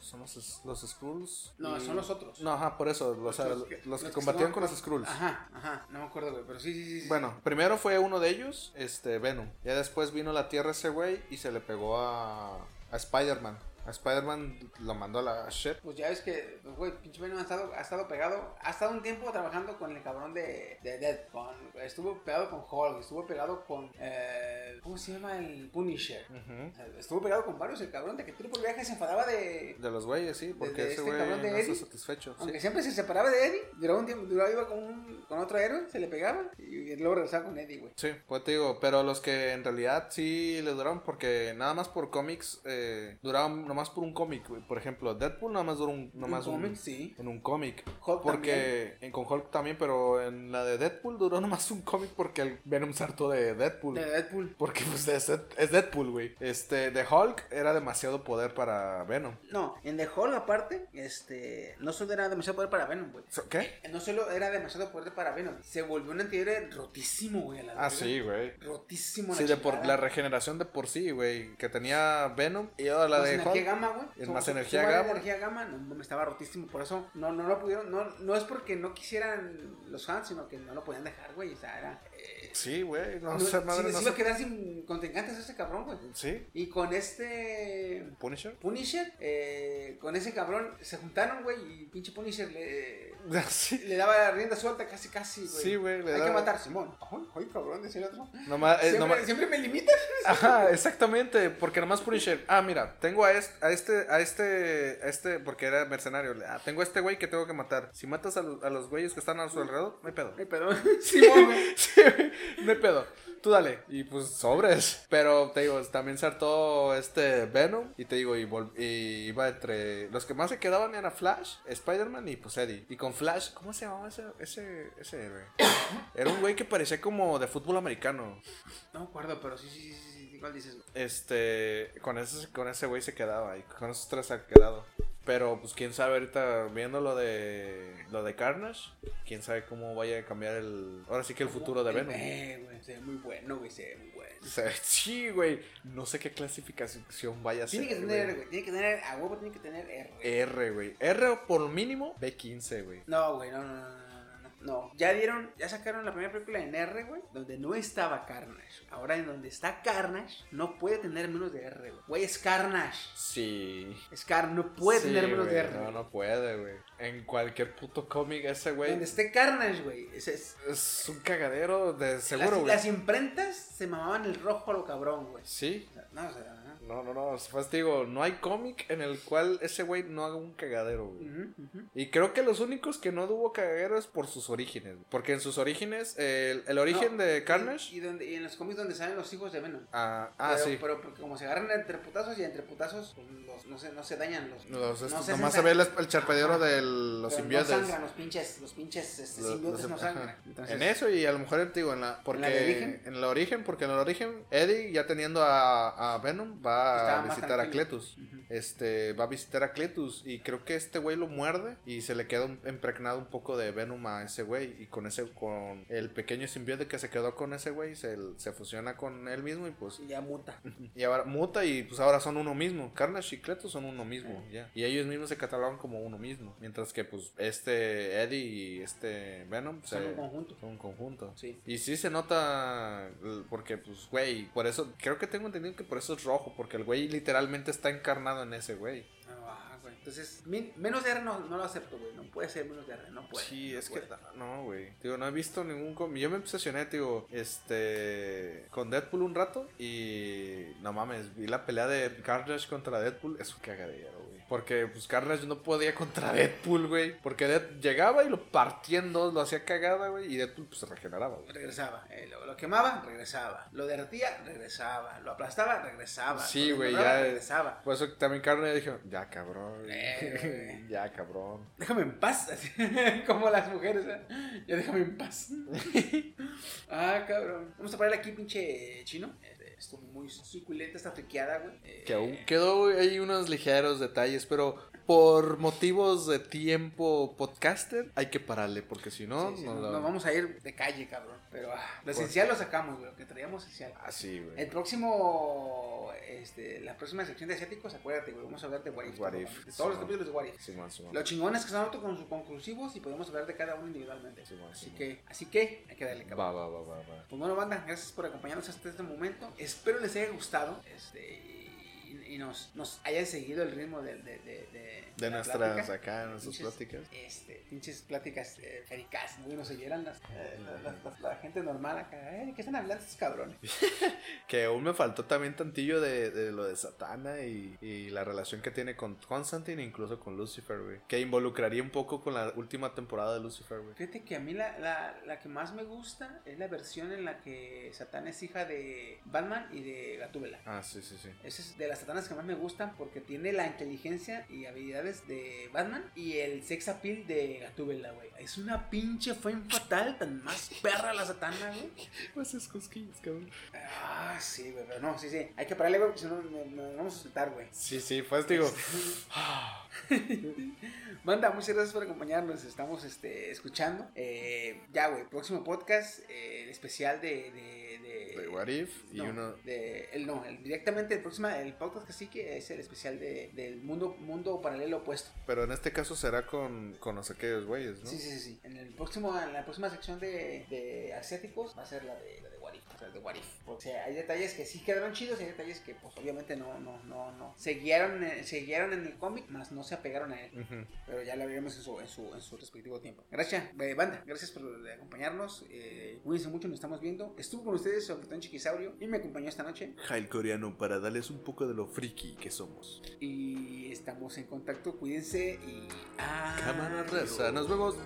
Son los, los Skrulls. No, y- son los otros. No, ajá, por eso. Los, sea, los que, los combatían con los Skrulls. Ajá, ajá. No me acuerdo, güey. Pero sí, sí, sí, sí. Bueno, primero fue uno de ellos, este, Venom. Ya después vino la Tierra ese güey y se le pegó a, a Spider-Man. A Spider-Man lo mandó a la shit. Pues ya ves que, pues, güey, pinche Venom ha estado, ha estado pegado, ha estado un tiempo trabajando con el cabrón de, de Dead, con, estuvo pegado con Hulk, estuvo pegado con, eh, ¿cómo se llama? El Punisher. Estuvo pegado con varios, el cabrón de que por viaje se enfadaba de, De los güeyes, sí, porque ese este güey de no está satisfecho. sí. aunque siempre se separaba de Eddie, duraba un tiempo, duraba, iba con, un- con otro héroe, se le pegaba y luego regresaba con Eddie, güey. Sí, pues te digo, pero los que en realidad sí le duraron porque nada más por cómics, eh, duraban nomás por un cómic, güey. Por ejemplo, Deadpool nada más duró un, nomás un un, cómic, sí. en un cómic. Hulk Porque en, con Hulk también, pero en la de Deadpool duró nomás un cómic porque el Venom se hartó de Deadpool. De Deadpool. Porque pues es, es Deadpool, güey. Este, de Hulk era demasiado poder para Venom. No, en The Hulk aparte, este, no solo era demasiado poder para Venom, güey. ¿Qué? No solo era demasiado poder para Venom, se volvió un antihéroe rotísimo, güey. la Ah, sí, güey. Rotísimo. Sí, de por, la regeneración de por sí, güey. Que tenía Venom y ahora la más de energía gamma, güey. Es más energía gamma. energía gamma, no, me estaba rotísimo. Por eso no, no lo pudieron. No, no es porque no quisieran los fans, sino que no lo podían dejar, güey. O sea, era. Sí, güey. No, no, sé, madre, sí no quedar sin contrincantes ese cabrón, güey. Sí, Y con este. Punisher. Punisher, eh, con ese cabrón se juntaron, güey, y pinche Punisher le, sí. le daba rienda suelta casi, casi, güey. Sí, güey, Hay que matar, Simón. Ay, cabrón, decía el otro. Nomás, eh, Siempre, nomás- siempre me limitas. Ajá, exactamente. Porque nomás Punisher. Ah, mira, tengo a este. a este, a este, a este, porque era mercenario. le- ah, tengo a este güey que tengo que matar. Si matas a, lo- a los güeyes que están a su alrededor, no hay pedo. Ay, perdón. Sí, güey. Sí, güey, no hay pedo. Tú dale. Y pues sobres. Pero te digo, también se hartó este Venom. Y te digo, y, y iba entre. Los que más se quedaban era Flash, Spider-Man y pues Eddie. Y con Flash, ¿cómo se llamaba ese, ese, ese héroe? Era un güey que parecía como de fútbol americano. No me acuerdo, pero sí, sí, sí, sí. ¿Cuál dices? Este, con ese, con ese güey se quedaba y con esos tres se ha quedado. Pero pues quién sabe ahorita viendo lo de lo de Carnage, quién sabe cómo vaya a cambiar el ahora sí que el futuro de Venom. Eh, güey, se ve muy bueno, güey, se ve muy bueno. O sea, sí, güey, no sé qué clasificación vaya a ser. Tiene que tener, güey, tiene que tener, a huevo tiene que tener R. R, güey. R por mínimo B15, güey. No, güey, no, no, no, no, ya dieron, ya sacaron la primera película en R, güey, donde no estaba Carnage. Ahora en donde está Carnage, no puede tener menos de R, güey. Güey, es Carnage. Sí. Es Carnage, no puede Sí, tener menos güey, de R. No, no puede, güey. En cualquier puto cómic ese, güey. Donde esté Carnage, güey. Es, es- Es un cagadero de seguro, las, güey. las imprentas se mamaban el rojo a lo cabrón, güey. Sí. No, o sea. No, no, no. Pues digo, no hay cómic en el cual ese güey no haga un cagadero, güey. Y creo que los únicos que no tuvo cagadero es por sus orígenes. güey. Porque en sus orígenes, el, el origen No, de Carnage. Y, y donde, y en los cómics donde salen los hijos de Venom. Ah, ah, pero, sí. Pero porque como se agarran entre putazos y entre putazos, pues, los- no, se, no se dañan los. Los, no estos- se nomás se ve el, el charpeadero Ajá. de los Pero simbiotes. No sangran los pinches, los pinches este, Los- no sangran. Entonces, en eso y a lo mejor te digo en la porque ¿En la de origen? en el origen porque en el origen Eddie ya teniendo a, a Venom va A visitar a. Cletus este va a visitar a Cletus y creo que este güey lo muerde y se le queda un- impregnado un poco de Venom a ese güey y con ese con el pequeño simbionte que se quedó con ese güey se, se fusiona con él mismo y pues Y ya muta. y ahora muta y pues ahora son uno mismo. Carnage y Cletus son uno mismo, ya. Y ellos mismos se catalogan como uno mismo. Mientras que pues este Eddie y este Venom Son se- un conjunto. Son un conjunto. Sí. Y sí se nota porque pues güey, por eso creo que tengo entendido que por eso es rojo, porque el güey literalmente está encarnado en ese güey. Ah, güey. Entonces, min- menos de R no, no lo acepto, güey. No puede ser menos de R, no puede. sí, no es puede. que no, güey. Digo, no he visto ningún cómic. Yo me obsesioné, digo, este con Deadpool un rato y no mames, vi la pelea de Carnage contra Deadpool, es un cagadero. Porque pues Carnage no podía contra Deadpool, güey, porque Dead llegaba y lo partía en dos, lo hacía cagada, güey, y Deadpool pues se regeneraba, güey. Regresaba. Eh, lo, lo quemaba, regresaba. Lo derretía, regresaba. Lo aplastaba, regresaba. Sí, güey, ya- Regresaba. Por eso también Carnage dijo, ya cabrón, Eh. ya cabrón. Déjame en paz. así, Como las mujeres, ¿eh? Ya déjame en paz. ah, cabrón. Vamos a ponerle aquí, pinche chino. Estuvo muy suculenta esta friqueada, güey. Eh, Que aún quedó ahí unos ligeros detalles, pero por motivos de tiempo podcaster hay que pararle, porque si no, sí, sí, no la- vamos a ir de calle, cabrón. Pero ah, lo esencial lo sacamos, güey. Lo que traíamos esencial. Así, güey. El próximo, este, la próxima sección de asiáticos, acuérdate, güey, vamos a hablar de What If. What todo, If, De todos los capítulos de What If. Simón, Simón. Lo chingón es que son autoconclusivos y podemos hablar de cada uno individualmente. Simón, Así que, así que, hay que darle cabrón. Va, va, va, va, va. Pues bueno, banda, gracias por acompañarnos hasta este momento. Espero les haya gustado este, y, nos, nos hayan seguido el ritmo de, de, de, de, De la nuestras plática. acá, nuestras Pinches, pláticas. Este, pinches pláticas eh, fericas, ¿no? Y nos oyeran las, eh, las- las- la gente normal acá. Eh, ¿Qué están hablando estos cabrones? Que aún me faltó también tantillo de, de lo de Satana y, y la relación que tiene con Constantine, incluso con Lucifer, güey. Que involucraría un poco con la última temporada de Lucifer, güey. Fíjate que a mí la, la, la que más me gusta es la versión en la que Satán es hija de Batman y de Gatúbela. Ah, sí, sí, sí. Esa es de las que más me gustan porque tiene la inteligencia y habilidades de Batman y el sex appeal de Gatúbela, güey. Es una pinche fue fatal, tan más perra la satana, güey. Pues es cosquillas, cabrón. Ah, sí, güey, pero no, sí, sí. Hay que pararle, güey, porque si no nos nos vamos a soltar, güey. Sí, sí, pues digo. Manda, muchas gracias por acompañarnos. Estamos este, escuchando. Eh, ya, güey, próximo podcast, eh, el especial de. de, de, De What If y no, uno. de- el, no, el- directamente el próximo, el podcast que sí que es el especial de, del mundo, mundo paralelo opuesto. Pero en este caso será con, con los aquellos güeyes, ¿no? Sí, sí, sí, sí. En el próximo, en la próxima sección de, asiáticos va a ser la de, la de What If. sea, de What If. O sea, hay detalles que sí quedaron chidos y hay detalles que pues obviamente no, no, no, no. Seguieron, eh, seguieron en el cómic, más no se apegaron a él. Pero ya lo veremos en su, en su, en su respectivo tiempo. Gracias, eh, banda. Gracias por acompañarnos. Eh, cuídense mucho, nos estamos viendo. Estuvo con ustedes su capitán Chiquisaurio y me acompañó esta noche. Jail coreano para darles un poco de lo friki que somos. Y estamos en contacto. Cuídense y. Cámara adiós. raza, nos vemos.